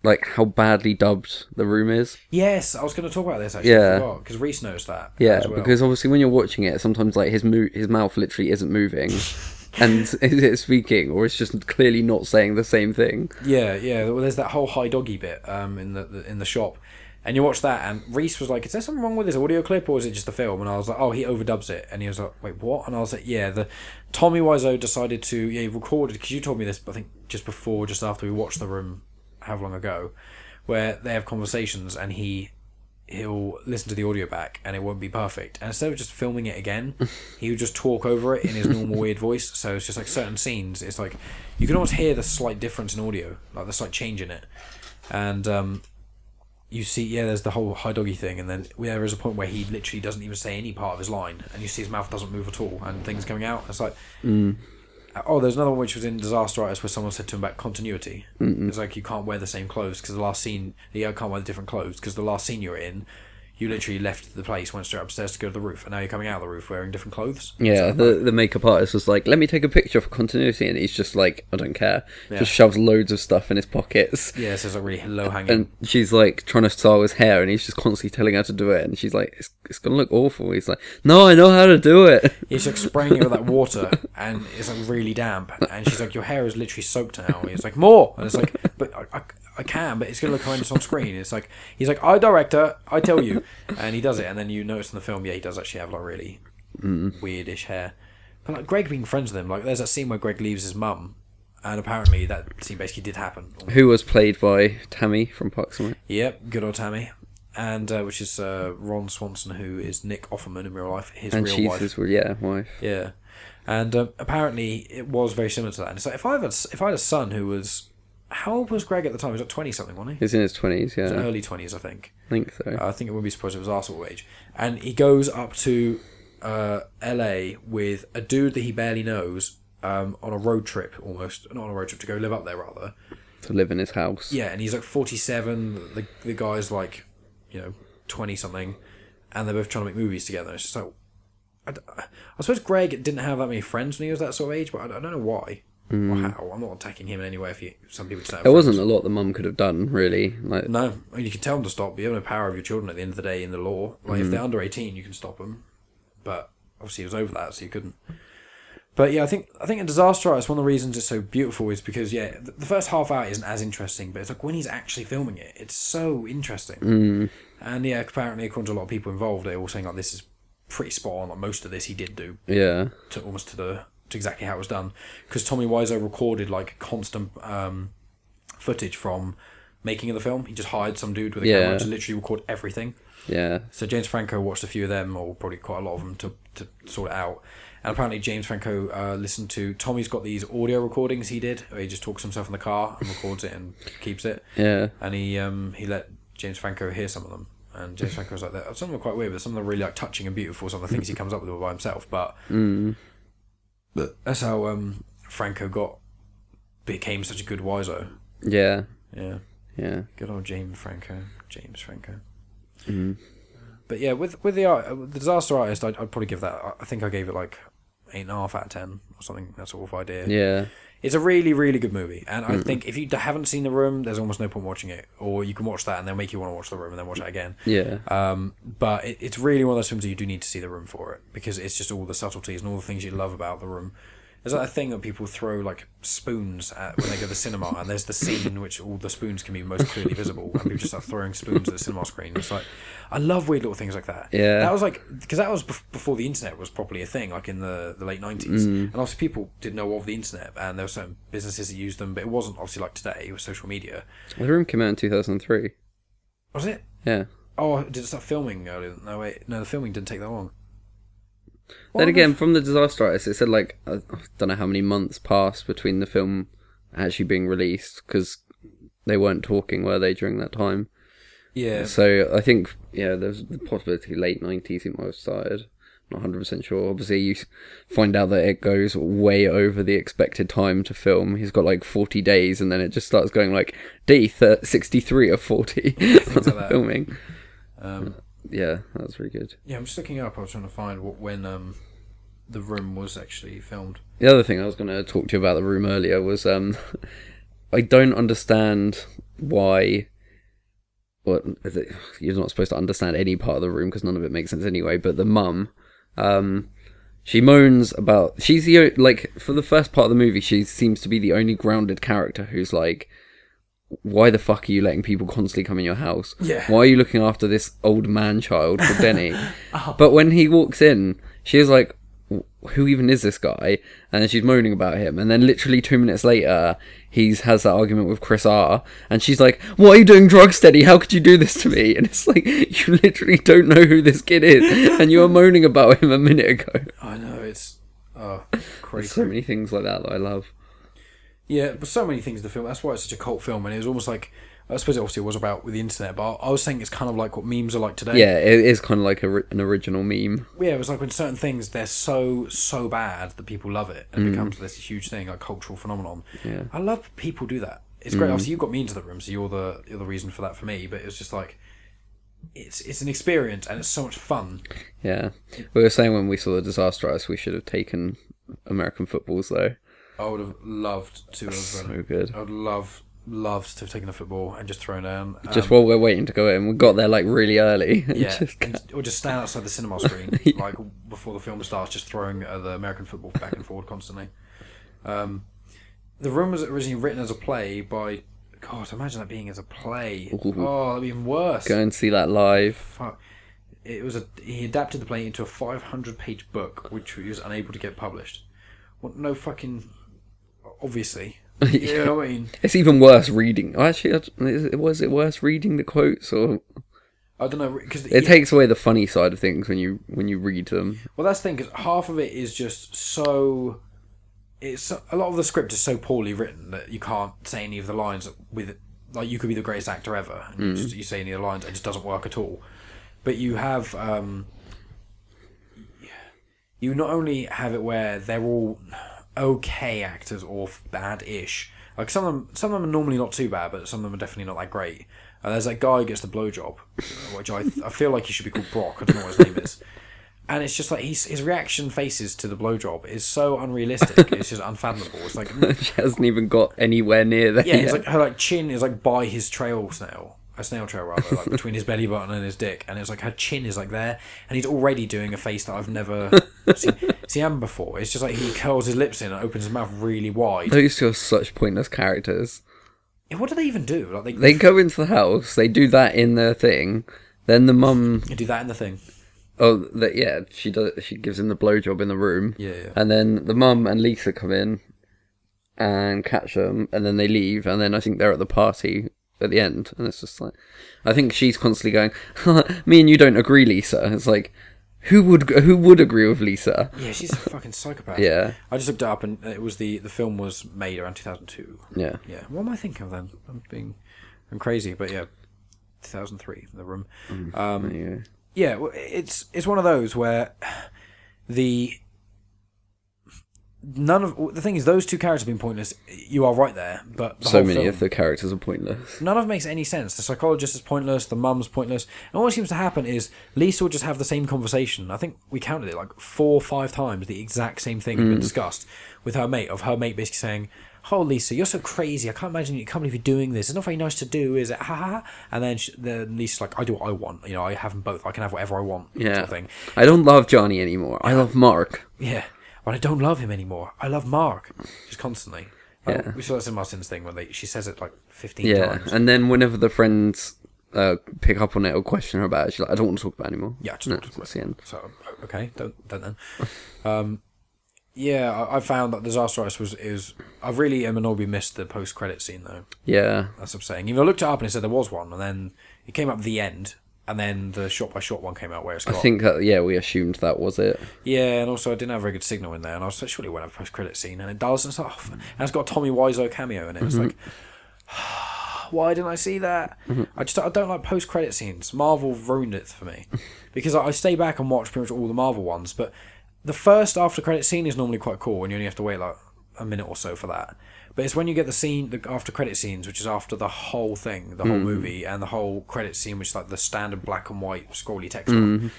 like how badly dubbed the room is. Yes, I was going to talk about this actually. Yeah. Because Reese knows that. Yeah, well. because obviously when you're watching it, sometimes like his mo- his mouth literally isn't moving, [laughs] and [laughs] is it speaking or it's just clearly not saying the same thing. yeah, yeah. Well, there's that whole high doggy bit um in the, the in the shop, and you watch that, and Reese was like, "Is there something wrong with this audio clip, or is it just the film?" And I was like, "Oh, he overdubs it," and he was like, "Wait, what?" And I was like, "Yeah, the Tommy Wiseau decided to yeah he recorded because you told me this, I think just before, just after we watched the room, how long ago, where they have conversations, and he." He'll listen to the audio back and it won't be perfect. And instead of just filming it again, [laughs] he would just talk over it in his normal weird voice. So it's just like certain scenes. It's like you can almost hear the slight difference in audio, like the slight change in it. And um, you see, yeah, there's the whole high doggy thing, and then there is a point where he literally doesn't even say any part of his line, and you see his mouth doesn't move at all, and things coming out. It's like, oh, there's another one which was in Disaster Artist where someone said to him about continuity. It's like you can't wear the same clothes because the last scene you can't wear the different clothes because the last scene you're in, you literally left the place, went straight upstairs to go to the roof, and now you're coming out of the roof wearing different clothes. Yeah, the the makeup artist was like, "Let me take a picture for continuity," and he's just like, "I don't care." Yeah. Just shoves loads of stuff in his pockets. Yeah, so it's like really low hanging. And she's like trying to style his hair, and he's just constantly telling her to do it. And she's like, "It's, it's gonna look awful." He's like, "No, I know how to do it." He's like spraying it with that [laughs] water, and it's like really damp. And she's like, "Your hair is literally soaked now." He's like, "More," and it's like, "But I, I, I can, but it's gonna look horrendous on screen." It's like he's like, "I director, I tell you," [laughs] and he does it. And then you notice in the film, yeah, he does actually have like really weirdish hair. But like Greg being friends with him, like there's that scene where Greg leaves his mum, and apparently that scene basically did happen. Who was played by Tammy from Parks and Rec? Yep, good old Tammy. And uh, which is uh, Ron Swanson, who is Nick Offerman in real life, his And real she's wife. his yeah wife. Yeah, and um, apparently it was very similar to that. And it's like if I had if I had a son who was how old was Greg at the time? He was like twenty something, wasn't he? He's in his twenties. Yeah, He early twenties, I think. I think so. I think it wouldn't be surprised if it was sort age. And he goes up to uh, LA with a dude that he barely knows um, on a road trip, almost not on a road trip to go live up there rather. to live in his house. Yeah, and he's like forty seven. The the guy's like, you know, twenty something, and they're both trying to make movies together. It's just like, I, I suppose Greg didn't have that many friends when he was that sort of age, but I, I don't know why or hmm. how. I'm not attacking him in any way. If he, some people say There wasn't a lot the mum could have done, really. Like, No, I mean, you can tell them to stop, but you have no power of your children at the end of the day in the law. Like, if they're hmm. under 18, you can stop them. But obviously, it was over that, so you couldn't. But yeah, I think I think a disaster artist. One of the reasons it's so beautiful is because yeah, the, the first half hour isn't as interesting, but it's like when he's actually filming it, it's so interesting. Hmm. And yeah, apparently, according to a lot of people involved, they're all saying like this is pretty spot on. Like most of this he did do yeah, to almost to the to exactly how it was done because Tommy Wiseau recorded like constant um, footage from making of the film. He just hired some dude with a Yeah. camera to literally record everything. yeah, So James Franco watched a few of them, or probably quite a lot of them, to to sort it out. And apparently James Franco uh, listened to Tommy's got these audio recordings he did where he just talks himself in the car and records it and keeps it. yeah. And he um he let James Franco hear some of them. And James Franco was like, that. some of them are quite weird, but some of them are really like touching and beautiful. Some of the things he comes up with all by himself. But but that's how um Franco got became such a good Wiseau. Yeah, Yeah, yeah, good old James Franco. James Franco. But yeah, with with the art, uh, the disaster artist, I'd, I'd probably give that. I- I think I gave it like eight and a half out of ten or something. That sort of idea. yeah, It's a really, really good movie, and I think if you haven't seen The Room, there's almost no point watching it. Or you can watch that, and they'll make you want to watch The Room, and then watch it again. yeah, Um, but it, it's really one of those films that you do need to see The Room for it because it's just all the subtleties and all the things you love about The Room. There's a thing that people throw like spoons at when they go to the cinema, and there's the scene in which all the spoons can be most clearly visible, and people just start throwing spoons at the cinema screen. It's like I love weird little things like that. Yeah. that was like because that was bef- before the internet was properly a thing, like in the, the late '90s, mm. and obviously people didn't know of the internet, and there were certain businesses that used them, but it wasn't obviously like today with social media. The room came out in two thousand three. Was it? Yeah. Oh, did it start filming earlier? No, wait, no, the filming didn't take that long. What then again, earth- from the disaster artist, it said like I don't know how many months passed between the film actually being released because they weren't talking, were they, during that time? yeah, So I think yeah, there's the possibility late nineties it might have started. Not hundred percent sure. Obviously, you find out that it goes way over the expected time to film. He's got like forty days, and then it just starts going like day sixty three or forty [laughs] like filming. um, Yeah, that was really good. yeah. I'm just looking up. I was trying to find what when um, the room was actually filmed. The other thing I was going to talk to you about the room earlier was um, [laughs] I don't understand why. What is it? You're not supposed to understand any part of the room because none of it makes sense anyway. But the mum, um, she moans about. She's the like for the first part of the movie. She seems to be the only grounded character who's like, why the fuck are you letting people constantly come in your house? Yeah. Why are you looking after this old man child called Denny? [laughs] Uh-huh. But when he walks in, she is like, who even is this guy? And then she's moaning about him. And then literally two minutes later, he's has that argument with Chris R. And she's like, "What are you doing, drug steady? How could you do this to me?" [laughs] And it's like you literally don't know who this kid is, [laughs] and you were moaning about him a minute ago. I know it's oh crazy. So many things like that that I love. Yeah, but so many things in the film. That's why it's such a cult film, and it was almost like I suppose it obviously was about with the internet, but I was saying it's kind of like what memes are like today. Yeah, it is kind of like a, an original meme. yeah. It was like when certain things they're so so bad that people love it and it mm. becomes this huge thing, like cultural phenomenon. Yeah. I love people do that. It's great. Mm. Obviously, you got me into the room, so you're the you're the reason for that for me. But it was just like it's it's an experience and it's so much fun. Yeah, we were saying when we saw the disaster artist, we should have taken American footballs though. I would have loved to have. Um, So good. I would love loved to have taken a football and just thrown down. Just Um, while we're waiting to go in, we got there like really early. [laughs] Yeah, just- or just stand outside the cinema [laughs] screen, like before the film starts, just throwing uh, the American football back and forward constantly. Um, the room was originally written as a play by. God, imagine that being as a play. Ooh. Oh, that'd be even worse. go and see that live. Fuck. It was a. He adapted the play into a 500 page book, which he was unable to get published. Well, no fucking. Obviously. [laughs] You know what I mean? It's even worse reading. Actually, was it worse reading the quotes or I don't know because it takes away the funny side of things when you when you read them. Well, that's the thing because half of it is just so it's a lot of the script is so poorly written that you can't say any of the lines with like you could be the greatest actor ever and you, just, you say any of the lines it just doesn't work at all but you have um you not only have it where they're all okay actors or bad-ish like some of them some of them are normally not too bad but some of them are definitely not that great and there's that guy who gets the blowjob which I, I feel like he should be called Brock I don't know what his name is and it's just like he's, his reaction faces to the blowjob is so unrealistic. it's just unfathomable. It's like [laughs] she hasn't even got anywhere near there. yeah, yet. it's like her like chin is like by his trail snail, a snail trail rather, like between his belly button and his dick, and it's like her chin is like there, and he's already doing a face that I've never [laughs] seen, seen him before. It's just like he curls his lips in and opens his mouth really wide. Those two are such pointless characters. Yeah, what do they even do? Like they, They go into the house, they do that in their thing. Then the mum, they do that in the thing. oh, that yeah, she does. She gives him the blowjob in the room. Yeah, yeah. And then the mum and Lisa come in and catch them, and then they leave, and then I think they're at the party at the end, and it's just like, I think she's constantly going, [laughs] "Me and you don't agree, Lisa." It's like, who would who would agree with Lisa? Yeah, she's a fucking psychopath. Yeah, I just looked it up and it was the the film was made around two thousand two. yeah, Yeah. What am I thinking of then? I'm being, I'm crazy, but yeah, 2003, The Room. Um, yeah. yeah, well, it's it's one of those where [sighs] the none of the thing is those two characters being pointless. You are right there, but the So many film, of the characters are pointless. none of it makes any sense. The psychologist is pointless. The mum's pointless. And what seems to happen is Lisa will just have the same conversation. I think we counted it like four or five times. The exact same thing had been hmm. discussed with her mate. Of her mate basically saying. Oh, Lisa, you're so crazy. I can't imagine you. Can't believe you're doing this. It's not very nice to do, is it? Ha ha. And then, she, then Lisa's like, I do what I want. You know, I have them both. I can have whatever I want. Sort Yeah, of thing. I don't love Johnny anymore. I love Mark. Yeah, but I don't love him anymore. I love Mark, just constantly. Like, Yeah. We saw that in Martin's thing when they she says it like fifteen Yeah, times. and then whenever the friends uh, pick up on it or question her about it, she's like, "I don't want to talk about it anymore." Yeah, just no, to that's the end. So okay, don't don't then. Um, yeah, I, I found that Disaster Artist was is I really am annoyed we missed the post credit scene though. Yeah, That's what I'm saying. Even I looked it up and it said there was one, and then it came up at the end, and then the shot by shot one came out where it's I got think that yeah, we assumed that was it. Yeah, and also I didn't have a very good signal in there, and I was like, surely won't have a post credit scene, and it does and stuff. Oh, and it's got a Tommy Wiseau cameo in it. It's mm-hmm. like, ah, why didn't I see that? Mm-hmm. I just I don't like post credit scenes. Marvel ruined it for me [laughs] because I, I stay back and watch pretty much all the Marvel ones, but the first after credit scene is normally quite cool, and you only have to wait like a minute or so for that. But it's when you get the scene, the after credit scenes, which is after the whole thing, the whole hmm. movie, and the whole credit scene, which is like the standard black and white scrolly text hmm. one.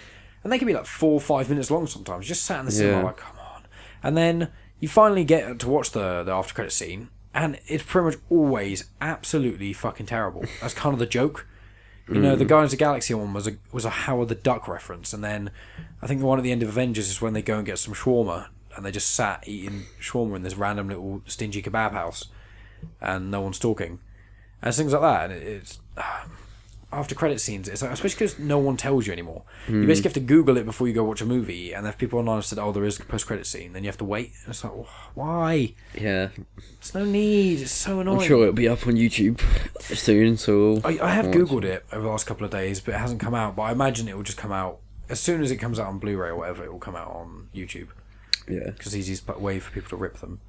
And they can be like four or five minutes long sometimes. Just sat in the cinema Yeah. like, come on. And then you finally get to watch the, the after credit scene, and it's pretty much always absolutely fucking terrible. That's kind of the joke. You know, the hmm. Guardians of the Galaxy one was a was a Howard the Duck reference, and then I think the one at the end of Avengers is when they go and get some shawarma, and they just sat eating shawarma in this random little stingy kebab house, and no one's talking, and things like that. And it, it's ah, after credit scenes, it's like, especially because no one tells you anymore. You hmm. basically have to Google it before you go watch a movie, and if people online have said, "Oh, there is a post credit scene," then you have to wait. And it's like, oh, why? Yeah, There's no need. It's so annoying. I'm sure it'll be up on YouTube soon. So I, I have googled it over the last couple of days, but it hasn't come out. But I imagine it will just come out as soon as it comes out on Blu-ray or whatever. It will come out on YouTube yeah, because it's easiest way for people to rip them.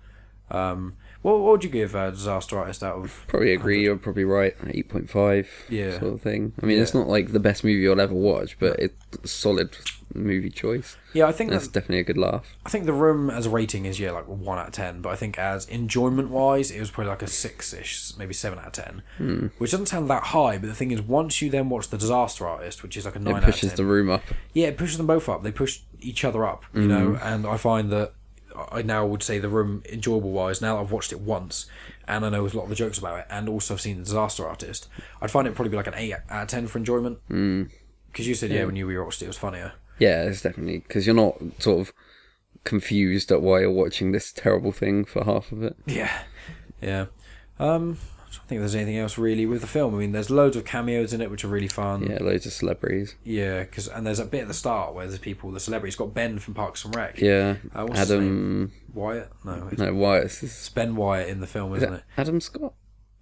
Um, what, what would you give uh, Disaster Artist out of? probably agree. You're probably right. Eight point five. Yeah. sort of thing. I mean, it's not like the best movie you'll ever watch, but it's a solid movie choice. Yeah, I think That's that, definitely a good laugh. I think the room as a rating is yeah like one out of ten, but I think as enjoyment wise, it was probably like a six ish, maybe seven out of ten, Hmm. which doesn't sound that high. But the thing is, once you then watch the Disaster Artist, which is like a nine It out of pushes the room up. yeah, it pushes them both up. They push each other up, you Mm-hmm. know. And I find that I now would say the room enjoyable wise. Now that I've watched it once, and I know a lot of the jokes about it, and also I've seen the Disaster Artist, I'd find it probably be like an eight out of ten for enjoyment. Mm. Because you said yeah, when you rewatched it, it was funnier. Yeah, it's definitely because you're not sort of confused at why you're watching this terrible thing for half of it. Yeah, yeah. Um, I don't think there's anything else really with the film. I mean, there's loads of cameos in it which are really fun. Yeah, loads of celebrities. Yeah, because and there's a bit at the start where there's people, the celebrities. Got Ben from Parks and Rec. Yeah, Uh, what's Adam. Wyatt. No, it's No, Wyatt. It's Ben Wyatt in the film, is isn't it it? Adam Scott?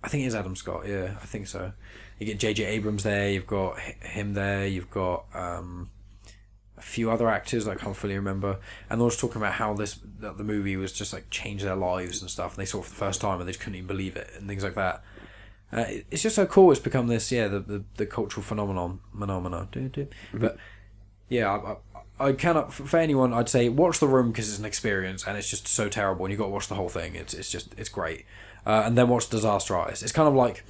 I think it is Adam Scott. Yeah, I think so. You get J.J. Abrams there. You've got him there. You've got um, a few other actors I can't fully remember, and they were just talking about how this that the movie was just like changed their lives and stuff, and they saw it for the first time and they just couldn't even believe it and things like that. Uh, it- it's just so cool. It's become this, yeah, the the, the cultural phenomenon, phenomenon. Do. But yeah, I, I, I cannot for for anyone. I'd say watch The Room because it's an experience and it's just so terrible, and you got to watch the whole thing. It's it's just it's great, uh, and then watch Disaster Artist. It's kind of like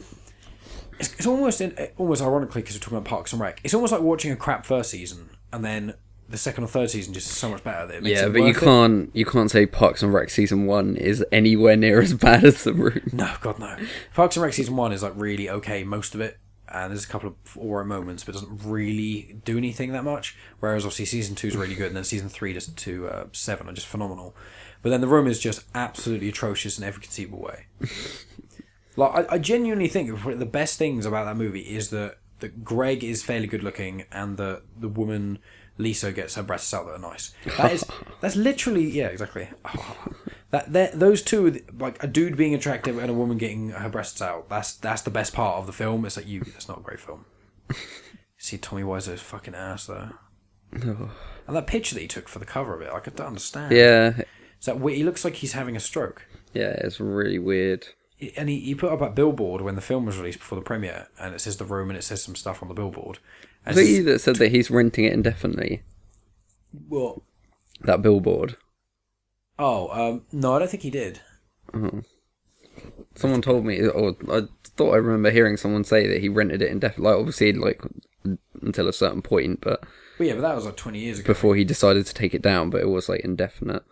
it's, it's almost in, almost ironically because we're talking about Parks and Rec. It's almost like watching a crap first season and then the second or third season just is so much better. That it makes Yeah, it but you it. can't you can't say Parks and Rec season one is anywhere near as [laughs] bad as the room. No, God no. Parks and Rec season one is like really okay, most of it, and there's a couple of alright moments, but doesn't really do anything that much. Whereas obviously season two is really good, and then season three to, to uh, seven are just phenomenal. But then the room is just absolutely atrocious in every conceivable way. [laughs] like I, I genuinely think the best things about that movie is that that Greg is fairly good looking, and the the woman. Lisa gets her breasts out that are nice. That is, [laughs] that's literally, yeah, exactly. [laughs] That that those two, like a dude being attractive and a woman getting her breasts out. That's that's the best part of the film. It's like you. That's not a great film. [laughs] See Tommy Wiseau's fucking ass though, and that picture that he took for the cover of it, like I don't understand. Yeah, Is that weird? He looks like he's having a stroke. yeah, it's really weird. And he, he put up a billboard when the film was released before the premiere, and it says the room and it says some stuff on the billboard. And Was it you that said that he's renting it indefinitely? well, That billboard. oh, um, no, I don't think he did. Someone told me, or I thought I remember hearing someone say that he rented it indefinitely. Like obviously, like until a certain point, but But yeah, but that was like twenty years ago. before he decided to take it down. But it was like indefinite.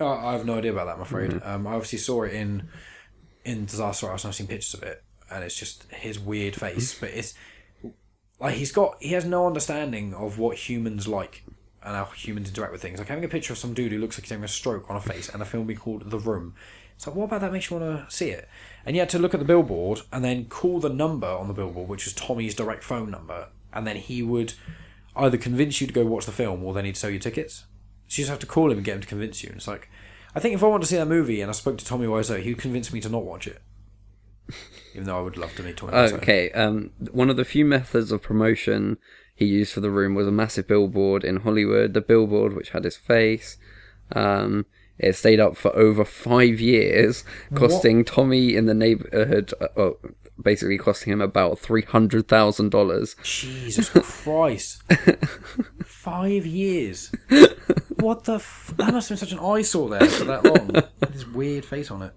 Oh, I have no idea about that. I'm afraid. Um, I obviously saw it in in Disaster Artist. and I've seen pictures of it, and it's just his weird face. but it's like he's got he has no understanding of what humans like and how humans interact with things. Like having a picture of some dude who looks like he's having a stroke on a face, and a film being called The Room. It's like, what about that makes you want to see it? And you had to look at the billboard and then call the number on the billboard, which was Tommy's direct phone number, and then he would either convince you to go watch the film or then he'd sell you tickets. So you just have to call him and get him to convince you. And it's like, I think if I wanted to see that movie and I spoke to Tommy Wiseau, he would convince me to not watch it. Even though I would love to meet Tommy Wiseau. Okay, um, one of the few methods of promotion he used for the room was a massive billboard in Hollywood. The billboard, which had his face, um, it stayed up for over five years, costing Tommy in the neighborhood, uh, uh, basically costing him about three hundred thousand dollars. Jesus Christ. [laughs] Five years. [laughs] What the f- That must have been such an eyesore there for that long. With This weird face on it.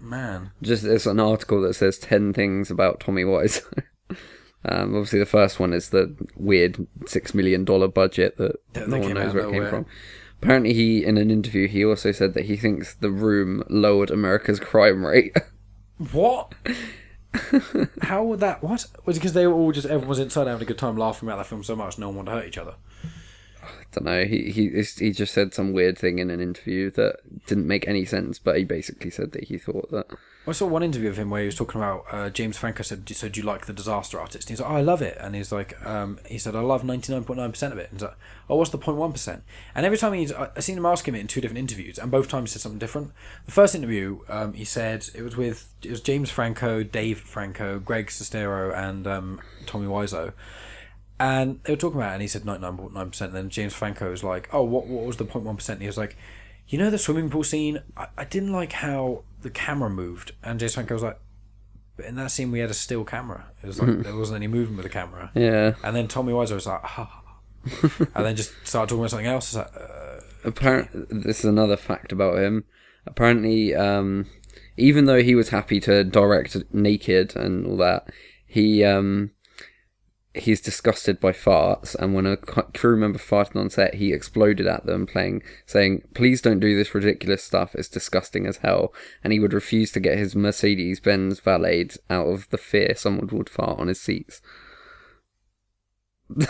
Man. Just there's an article that says ten things about Tommy Wiseau. [laughs] Um, obviously, the first one is the weird six million dollar budget that That- no one knows where it came nowhere. from. Apparently, he in an interview he also said that he thinks the room lowered America's crime rate. What? [laughs] How would that. What? Was it because they were all just. Everyone was inside having a good time laughing about that film so much no one wanted to hurt each other? I [sighs] don't know. He he he just said some weird thing in an interview that didn't make any sense. But he basically said that he thought that. I saw one interview of him where he was talking about uh, James Franco said, "So do you like the Disaster Artist?" And he's like, "Oh, I love it." And he's like, um, "He said I love ninety nine point nine percent of it." And he's like, "Oh, what's the 0.1 percent?" And every time he's, I seen him ask him it in two different interviews, and both times he said something different. The first interview, um, he said it was with it was James Franco, Dave Franco, Greg Sestero, and um, Tommy Wiseau. And they were talking about it, and he said 99.9%. And then James Franco was like, Oh, what, what was the 0.1%? And he was like, You know, the swimming pool scene? I, I didn't like how the camera moved. And James Franco was like, But in that scene, we had a still camera. It was like, [laughs] there wasn't any movement with the camera. Yeah. And then Tommy Wiseau was like, ah. [laughs] and then just started talking about something else. Like, uh, Apparently, this is another fact about him. Apparently, um, even though he was happy to direct naked and all that, he um, he's disgusted by farts. And when a crew member farted on set, he exploded at them, playing saying, "Please don't do this ridiculous stuff. It's disgusting as hell." And he would refuse to get his Mercedes Benz valeted out of the fear someone would fart on his seats. [sighs]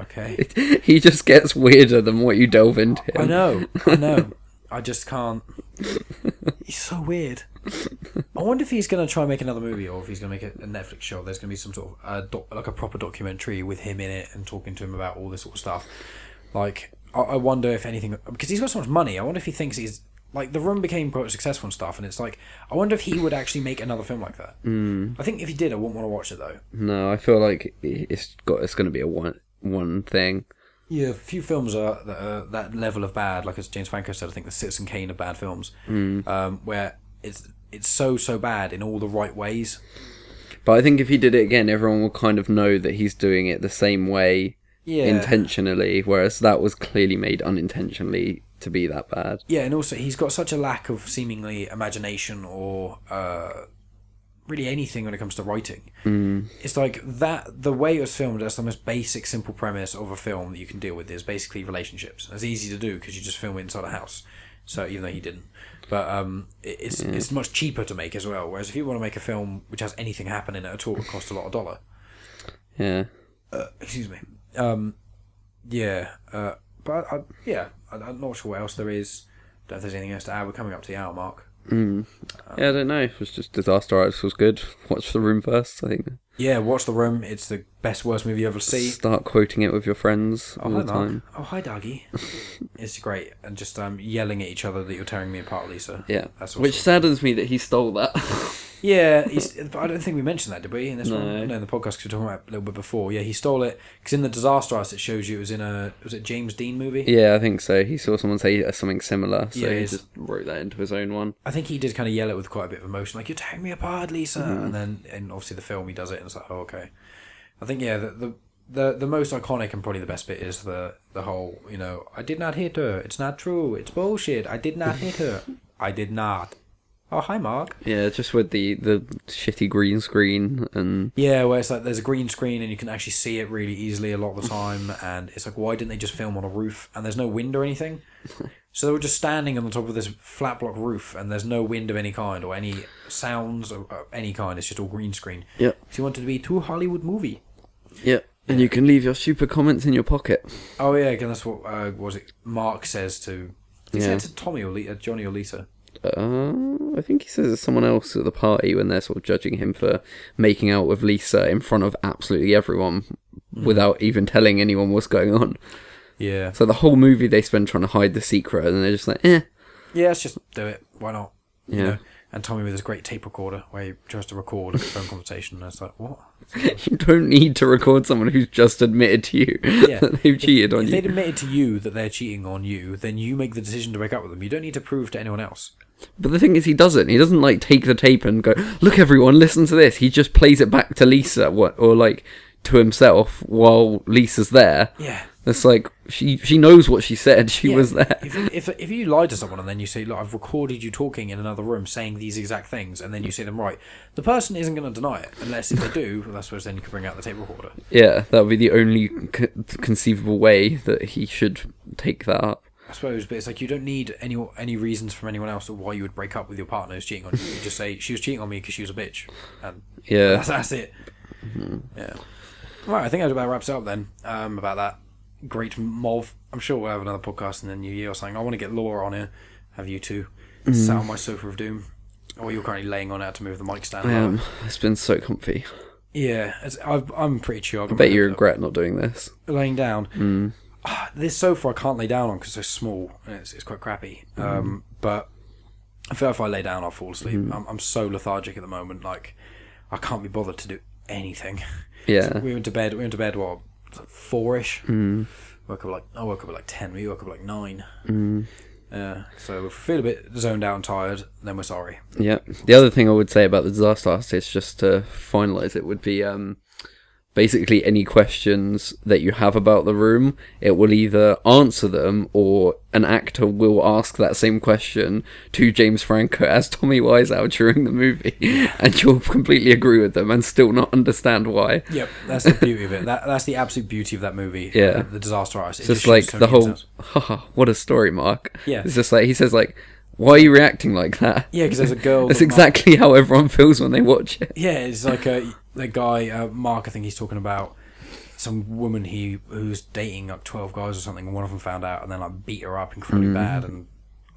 okay. [laughs] he just gets weirder the more you delve into him. I know, I know. [laughs] I just can't. [laughs] He's so weird. I wonder if he's going to try and make another movie, or if he's going to make a, a Netflix show. There's going to be some sort of uh, doc, like a proper documentary with him in it and talking to him about all this sort of stuff. Like, I, I wonder if anything because he's got so much money. I wonder if he thinks he's like the room became quite successful and stuff, and it's like I wonder if he would actually make another film like that. Mm. I think if he did, I wouldn't want to watch it though. No, I feel like it's got it's going to be a one one thing. Yeah, a few films are that, are that level of bad. Like as James Franco said, I think the Citizen Kane of bad films, um, where it's it's so so bad in all the right ways. But I think if he did it again, everyone will kind of know that he's doing it the same way Yeah, intentionally, whereas that was clearly made unintentionally to be that bad. Yeah, and also he's got such a lack of seemingly imagination or uh, really anything when it comes to writing. Mm. It's like that. The way it was filmed, that's the most basic, simple premise of a film that you can deal with. Is basically relationships. It's easy to do because you just film it inside a house. So even though he didn't, but um, it- it's it's much cheaper to make as well. Whereas if you want to make a film which has anything happen in it at all, it costs a lot of dollar. Yeah. Uh, excuse me. Um, yeah, uh, but I, yeah, I, I'm not sure what else there is. Don't know if there's anything else to add. We're coming up to the hour mark. Yeah, I don't know. It was just Disaster Artist was good. [laughs] Watch the room first, I think. Yeah, watch The Room. It's the best worst movie you ever see. Start quoting it with your friends Oh all hi the Mark. time. Oh hi Doggy. [laughs] it's great, and just um yelling at each other that you're tearing me apart, Lisa. Yeah. That's Which saddens me that he stole that. [laughs] Yeah, I don't think we mentioned that, did we? In this No. one, no, in the podcast 'cause we were talking about it a little bit before. Yeah, he stole it because in the Disaster Artist it shows you it was in a was it James Dean movie? yeah, I think so. He saw someone say uh, something similar, so Yeah, he just wrote that into his own one. I think he did kind of yell it with quite a bit of emotion, like "You're tearing me apart, Lisa," Mm-hmm. and then and obviously the film he does it, and it's like, oh okay. I think yeah, the, the the the most iconic and probably the best bit is the the whole you know I did not hit her. It's not true. It's bullshit. I did not hit her. [laughs] I did not. Oh hi Mark. Yeah, just with the, the shitty green screen and Yeah, where it's like there's a green screen and you can actually see it really easily a lot of the time, [laughs] and it's like why didn't they just film on a roof and there's no wind or anything? [laughs] So they were just standing on the top of this flat block roof, and there's no wind of any kind or any sounds of any kind. It's just all green screen. Yeah. So you wanted to be too Hollywood movie. yeah, and you can leave your super comments in your pocket. Oh yeah, again that's what uh, was it? Mark says to. He Yeah. said to Tommy or Lisa, Johnny or Lisa. Uh, I think he says it's someone else at the party when they're sort of judging him for making out with Lisa in front of absolutely everyone without even telling anyone what's going on. Yeah. So the whole movie they spend trying to hide the secret, and they're just like, eh. Yeah, let's just do it. Why not? You Yeah. know? And Tommy with his great tape recorder where he tries to record a phone conversation, and it's like, what? [laughs] You don't need to record someone who's just admitted to you Yeah. that [laughs] they've cheated on if you. If they'd admitted to you that they're cheating on you, then you make the decision to break up with them. You don't need to prove to anyone else. But the thing is, he doesn't. He doesn't like take the tape and go, "Look, everyone, listen to this." He just plays it back to Lisa, what, or like to himself while Lisa's there. Yeah. It's like she she knows what she said. [laughs] She Yeah. was there. If, if if you lie to someone and then you say, "Look, I've recorded you talking in another room saying these exact things," and then you say them right, the person isn't going to deny it unless if they do. [laughs] Well, I suppose then you can bring out the tape recorder. Yeah, that would be the only conceivable way that he should take that up. I suppose, but it's like you don't need any any reasons from anyone else of why you would break up with your partner who's cheating on you. You just say she was cheating on me because she was a bitch, and Yeah, that's, [laughs] that's it. Yeah. Right, I think that about wraps it up then. Um, about that great mov. I'm sure we'll have another podcast in the new year or something. I want to get Laura on here. Have you two sat on my sofa of doom, or you're currently laying on it to move the mic stand. I am. It's been so comfy. Yeah, it's, I've, I'm pretty sure. I bet you regret not doing this. laying down. Ah, This sofa I can't lay down on because it's so small and it's, it's quite crappy. Um, but I feel if I lay down, I'll fall asleep. I'm, I'm so lethargic at the moment. Like I can't be bothered to do anything. Yeah. [laughs] we went to bed. We went to bed what four ish. Woke up like I woke up at like ten. We woke up like nine. Yeah. So we feel a bit zoned out and tired, then we're sorry. Yeah. The other thing I would say about the disaster artist, just to finalize it, would be um, basically any questions that you have about the room, it will either answer them or an actor will ask that same question to James Franco as Tommy Wiseau during the movie, [laughs] and you'll completely agree with them and still not understand why. Yep, that's the beauty of it. That that's the absolute beauty of that movie. Yeah. the, the disaster artist. It's just shows like so the whole, [laughs] haha, what a story, Mark. Yeah. It's just like, he says like, why are you reacting like that? Yeah, because there's a girl. [laughs] That's that Mark- exactly how everyone feels when they watch it. Yeah, it's like a the guy uh, Mark. I think he's talking about some woman he who's dating like twelve guys or something, and one of them found out and then like beat her up incredibly Mm. bad and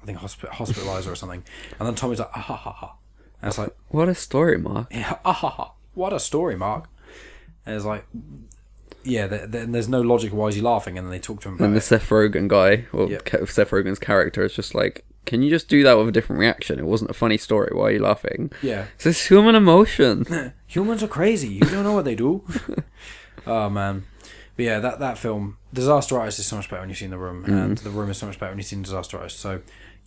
I think hospi- hospitalized her or something. And then Tommy's like, ah ha ha ha. And it's like, What a story, Mark. yeah, [laughs] ah ha ha. What a story, Mark. And it's like, yeah, there, there, there's no logic. Why is he laughing? And then they talk to him about And the it. Seth Rogen guy, or Yep. Seth Rogen's character, is just like, can you just do that with a different reaction? It wasn't a funny story. Why are you laughing? Yeah, It's this human emotion. [laughs] humans are crazy. You don't know what they do. [laughs] oh man. But yeah, that that film, Disaster Artist, is so much better when you've seen The Room, Mm. and The Room is so much better when you've seen Disaster Artist. So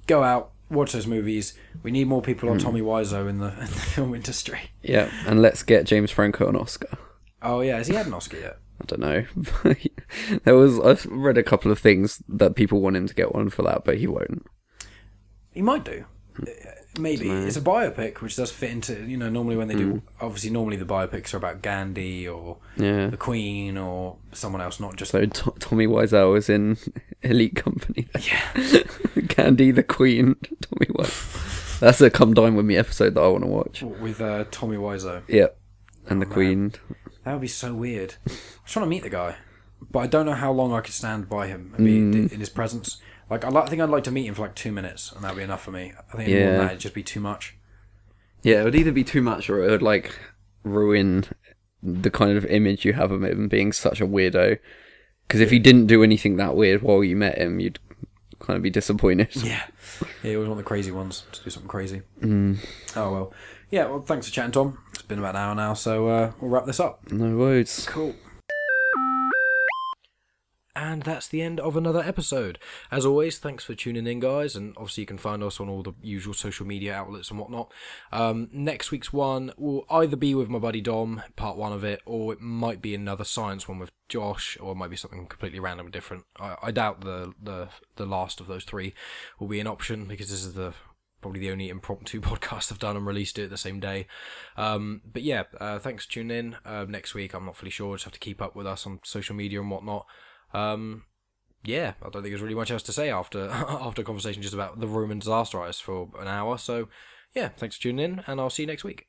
go out, watch those movies. We need more people Mm. on Tommy Wiseau in the, [laughs] in the film industry. Yeah, and let's get James Franco an Oscar. Oh yeah, has he had an Oscar yet? I don't know. there was I've read a couple of things that people want him to get one for that, but he won't. He might do. Uh, Maybe it's a biopic, which does fit into you know normally when they Mm. do. Obviously, normally the biopics are about Gandhi or Yeah. the Queen or someone else, not just So T- Tommy Wiseau is in [laughs] Elite Company. [laughs] yeah. [laughs] Gandhi the Queen. Tommy Wiseau. That's a Come Dine with Me episode that I want to watch. with uh, Tommy Wiseau. Yeah, and the Oh, man. Queen. That would be so weird. I just want to meet the guy, but I don't know how long I could stand by him and be Mm. in his presence. Like I, like, I think I'd like to meet him for like two minutes, and that'd be enough for me. I think more Yeah. than that, it'd just be too much. Yeah, it would either be too much or it would like ruin the kind of image you have of him being such a weirdo. Because if he didn't do anything that weird while you met him, you'd kind of be disappointed. [laughs] Yeah, yeah. You always want the crazy ones to do something crazy. Mm. Oh well. Yeah. Well, thanks for chatting, Tom. It's been about an hour now, so uh, we'll wrap this up. No words. Cool. And that's the end of another episode. As always, thanks for tuning in, guys. And obviously, you can find us on all the usual social media outlets and whatnot. Um, next week's one will either be with my buddy Dom, part one of it, or it might be another science one with Josh, or it might be something completely random and different. I, I doubt the, the the last of those three will be an option because this is the probably the only impromptu [laughs] podcast I've done and released it the same day. Um, but yeah, uh, thanks for tuning in. Uh, next week, I'm not fully sure. Just have to keep up with us on social media and whatnot. Um, yeah, I don't think there's really much else to say after [laughs] after a conversation just about the room and disaster artist for an hour. So yeah, thanks for tuning in, and I'll see you next week.